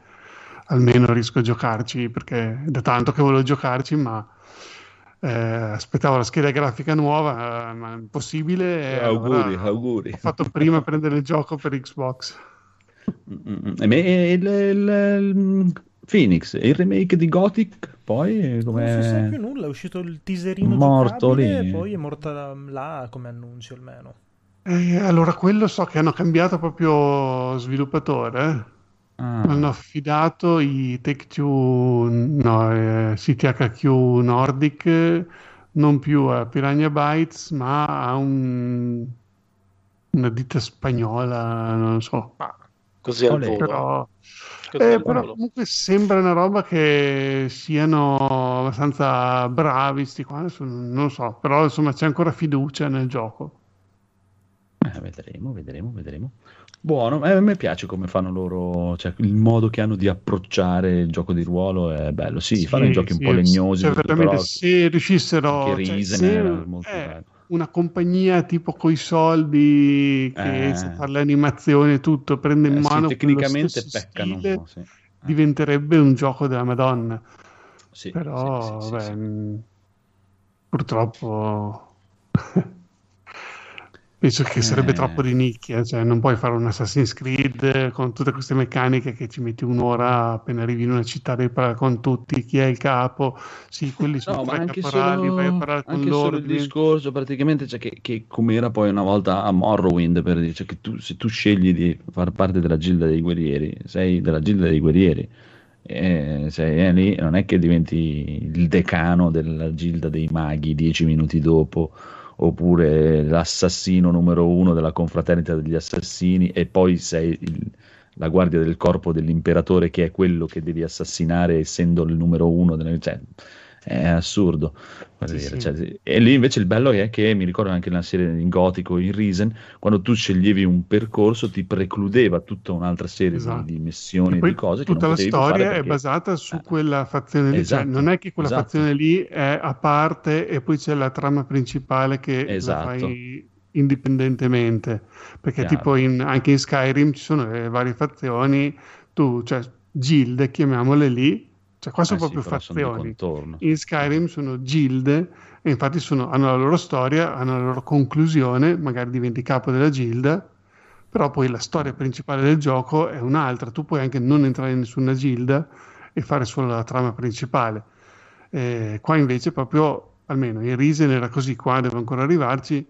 almeno riesco a giocarci perché è da tanto che volevo giocarci ma eh, aspettavo la scheda grafica nuova eh, ma impossibile e auguri, allora auguri. ho fatto prima a prendere il gioco per Xbox Mm, mm. E il, il- il Phoenix, e il remake di Gothic, poi Non si sa più come nulla, è uscito il teaserino Morto giocabile lì. e poi è morta là come annuncio almeno. Eh, allora quello so che hanno cambiato proprio sviluppatore eh. Ah, Hanno affidato i Take-Two, no, eh, CTHQ Nordic, non più a Piranha Bytes, ma a un- una ditta spagnola, non so. Così al volo. Però, eh, però comunque sembra una roba che siano abbastanza bravi sti qua, non so, però insomma c'è ancora fiducia nel gioco. eh, vedremo, vedremo, vedremo. Buono, eh, a me piace come fanno loro, cioè il modo che hanno di approcciare il gioco di ruolo è bello. Sì, fanno i giochi un po' legnosi, cioè, tutto, veramente però se riuscissero anche cioè, Risen se- era molto eh, bello. una compagnia tipo coi soldi che Eh. sa fare le animazioni e tutto, prende in Eh, sì, mano quello tecnicamente peccano un stile, po', sì. diventerebbe un gioco della Madonna. Sì, Però, sì, sì, beh, sì. mh, purtroppo penso che sarebbe Eh. troppo di nicchia, cioè non puoi fare un Assassin's Creed con tutte queste meccaniche che ci metti un'ora appena arrivi in una città devi parlare con tutti, chi è il capo, sì, quelli sono No, ma anche caporali, solo, vai a parlare con anche loro. il diventi- discorso praticamente cioè, che, che com'era poi una volta a Morrowind per dire cioè, che tu, se tu scegli di far parte della gilda dei guerrieri sei della gilda dei guerrieri e sei eh, lì non è che diventi il decano della gilda dei maghi dieci minuti dopo oppure l'assassino numero uno della confraternita degli assassini e poi sei il- la guardia del corpo dell'imperatore che è quello che devi assassinare essendo il numero uno delle, cioè, è assurdo Sì, dire, sì. cioè, e lì invece il bello è che mi ricordo anche nella serie in Gotico in Risen quando tu sceglievi un percorso ti precludeva tutta un'altra serie di- Esatto. di, missioni E di cose che tutta la storia fare è perché- basata su eh, quella fazione lì, cioè Esatto, non è che quella esatto. fazione lì è a parte e poi c'è la trama principale che Esatto. la fai indipendentemente, perché Chiaro. tipo in- anche in Skyrim ci sono le varie fazioni, tu, cioè gilde, chiamiamole lì, cioè qua sono sì, proprio sono di fazioni. contorno. In Skyrim sono gilde e infatti sono- hanno la loro storia, hanno la loro conclusione, magari diventi capo della gilda, però poi la storia principale del gioco è un'altra. Tu puoi anche non entrare in nessuna gilda e fare solo la trama principale. Eh, qua invece proprio, almeno in Risen era così, qua devo ancora arrivarci,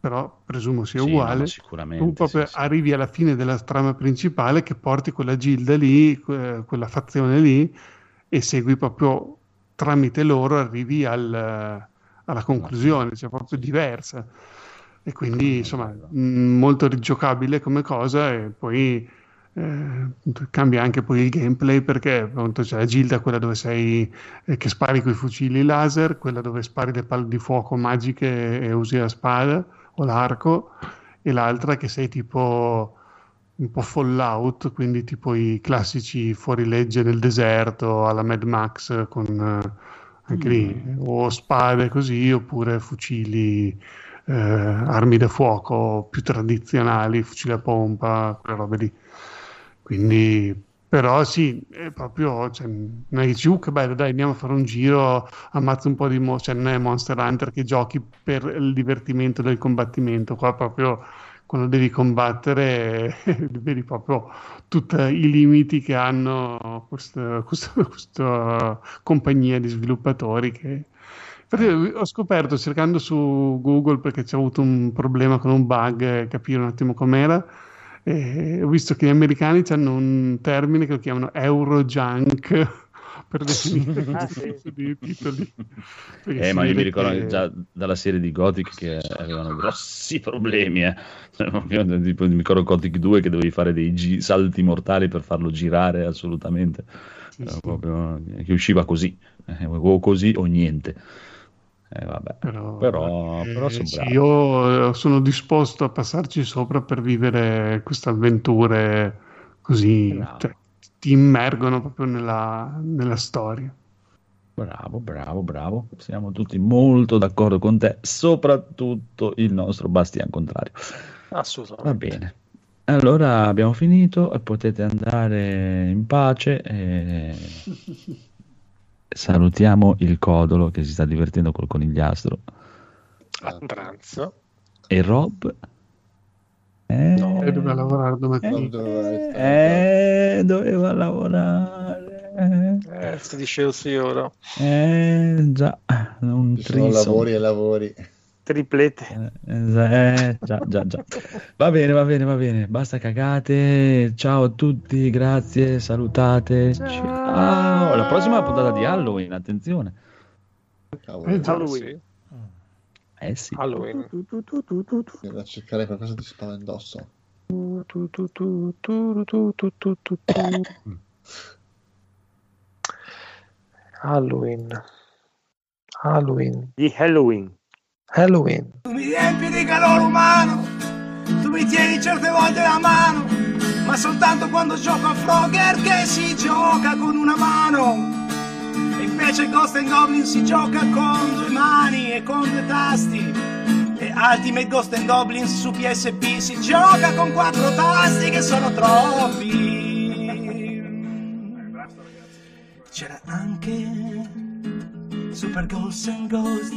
però presumo sia Sì, no, uguale. ma sicuramente, tu proprio sì, sì. arrivi alla fine della trama principale che porti quella gilda lì, que- quella fazione lì e segui proprio tramite loro arrivi al- alla conclusione, cioè proprio diversa. E quindi insomma mh, molto rigiocabile come cosa e poi eh, cambia anche poi il gameplay perché appunto c'è la gilda, quella dove sei eh, che spari con i fucili laser, quella dove spari le palle di fuoco magiche e usi la spada o l'arco e l'altra che sei tipo un po' Fallout, quindi tipo i classici fuorilegge nel deserto alla Mad Max con eh, anche lì o spade così oppure fucili eh, armi da fuoco più tradizionali, fucili a pompa, quelle robe lì. Quindi, però sì, è proprio, cioè, non è che dici, uh, che bello, dai, andiamo a fare un giro, ammazza un po' di mostri, cioè non è Monster Hunter che giochi per il divertimento del combattimento, qua proprio quando devi combattere (laughs) vedi proprio tutti i limiti che hanno questa, questa- questa compagnia di sviluppatori che... Ho scoperto cercando su Google perché c'è avuto un problema con un bug, eh, capire un attimo com'era, ho visto che gli americani hanno un termine che lo chiamano Eurojunk per (laughs) definire Ah, sì. di titoli. Eh, ma io mi ricordo che- già dalla serie di Gothic che avevano grossi problemi. Eh. Cioè, tipo, mi ricordo Gothic 2 che dovevi fare dei gi- salti mortali per farlo girare assolutamente. Era sì. proprio- che usciva così, eh, o così o niente. Eh, vabbè. Però, Però, eh, però sono sì, io eh, sono disposto a passarci sopra per vivere queste avventure così, cioè, ti immergono proprio nella, nella storia. Bravo, bravo, bravo. Siamo tutti molto d'accordo con te, soprattutto il nostro Bastian Contrario. Assolutamente. Va bene. Allora abbiamo finito e potete andare in pace. e (laughs) Salutiamo il Codolo che si sta divertendo col conigliastro. A pranzo. E Rob? Eh, No. Doveva lavorare domattina. eh, doveva lavorare. Eh, si dice così ora. Eh, già, un Ci sono threesome. lavori e lavori. Triplete. Eh, eh, già, già, già. Va bene, va bene, va bene. Basta cagate. Ciao a tutti, grazie, salutate. Ciao. La prossima puntata di Halloween, attenzione. Cavolo, Eh, già. Halloween. Eh sì. Halloween. devo cercare qualcosa di spaventoso. Halloween. Halloween. Di Halloween. Halloween. Tu mi riempi di calore umano, tu mi tieni certe volte la mano, ma soltanto quando gioco a Frogger che si gioca con una mano. Invece Ghost and Goblin si gioca con due mani e con due tasti. E Ultimate Ghost and Goblins su PSP si gioca con quattro tasti che sono troppi. C'era anche Super Ghost and Ghost.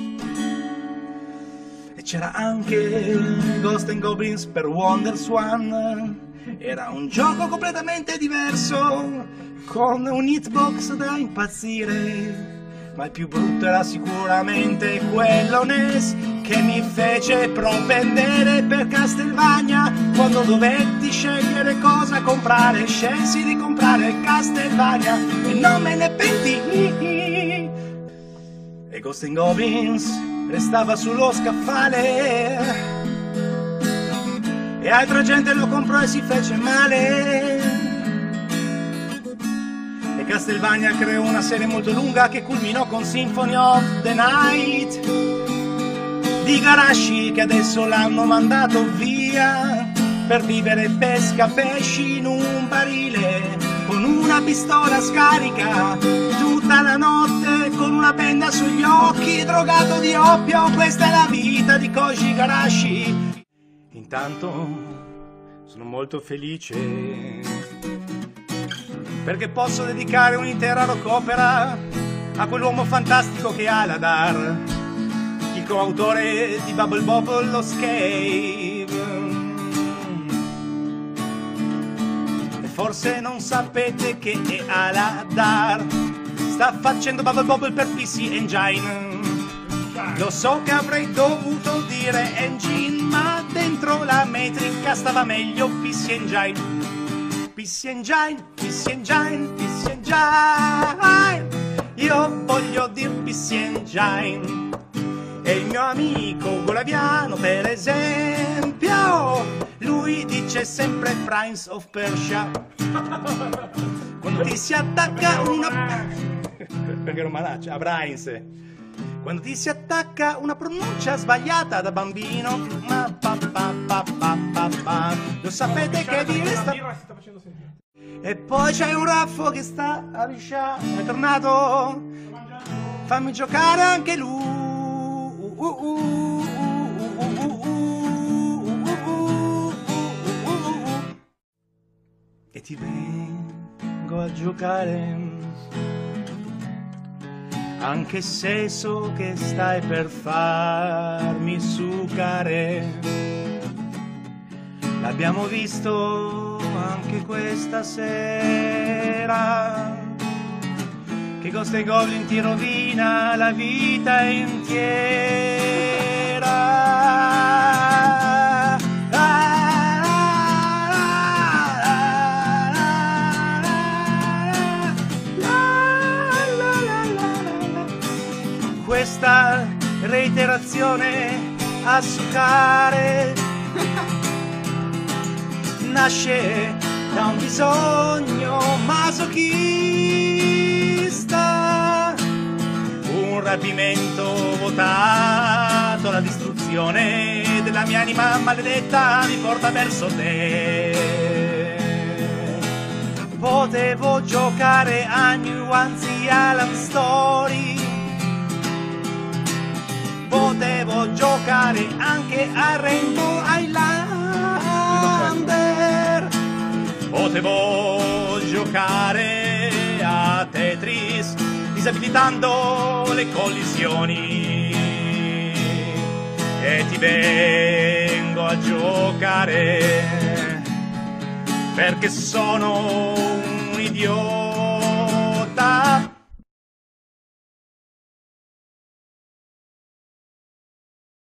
E c'era anche Ghost and Goblins per WonderSwan. Era un gioco completamente diverso, con un hitbox da impazzire. Ma il più brutto era sicuramente quello NES che mi fece propendere per Castelvania quando dovetti scegliere cosa comprare. Scelsi di comprare Castelvania e non me ne pentii. E Ghost Goblins restava sullo scaffale. E altra gente lo comprò e si fece male. E Castelvania creò una serie molto lunga che culminò con Symphony of the Night. Di Garashi che adesso l'hanno mandato via per vivere pesca pesci in un barile con una pistola scarica tutta la notte con una penna sugli occhi drogato di oppio. Questa è la vita di Koji Garashi Intanto sono molto felice perché posso dedicare un'intera rock a quell'uomo fantastico che ha la dar, il coautore di Bubble Bobble, lo Scave. E forse non sapete che è Aladar sta facendo Bubble Bobble per PC Engine. Lo so che avrei dovuto dire engine, ma dentro la metrica stava meglio PC Engine. PC Engine, PC Engine, PC Engine. Io voglio dir PC Engine. E il mio amico Golaviano, per esempio, lui dice sempre Prince of Persia. Quando ti si attacca una... Perché ero malaccio, a Prince. Quando ti si attacca una pronuncia sbagliata da bambino, ma pa pa pa pa pa pa, lo sapete che vi resta... E poi c'è un raffo che sta a liscia, è tornato, fammi giocare anche lui. E ti vengo a giocare anche se so che stai per farmi sucare. L'abbiamo visto anche questa sera, che Ghost e Goblin ti rovina la vita intera. Questa reiterazione a succare (laughs) nasce da un bisogno masochista, un rapimento votato alla distruzione della mia anima maledetta mi porta verso te. Potevo giocare a New Anzi Alan Story potevo giocare anche a Rainbow Highlander potevo giocare a Tetris disabilitando le collisioni. E ti vengo a giocare perché sono un idiota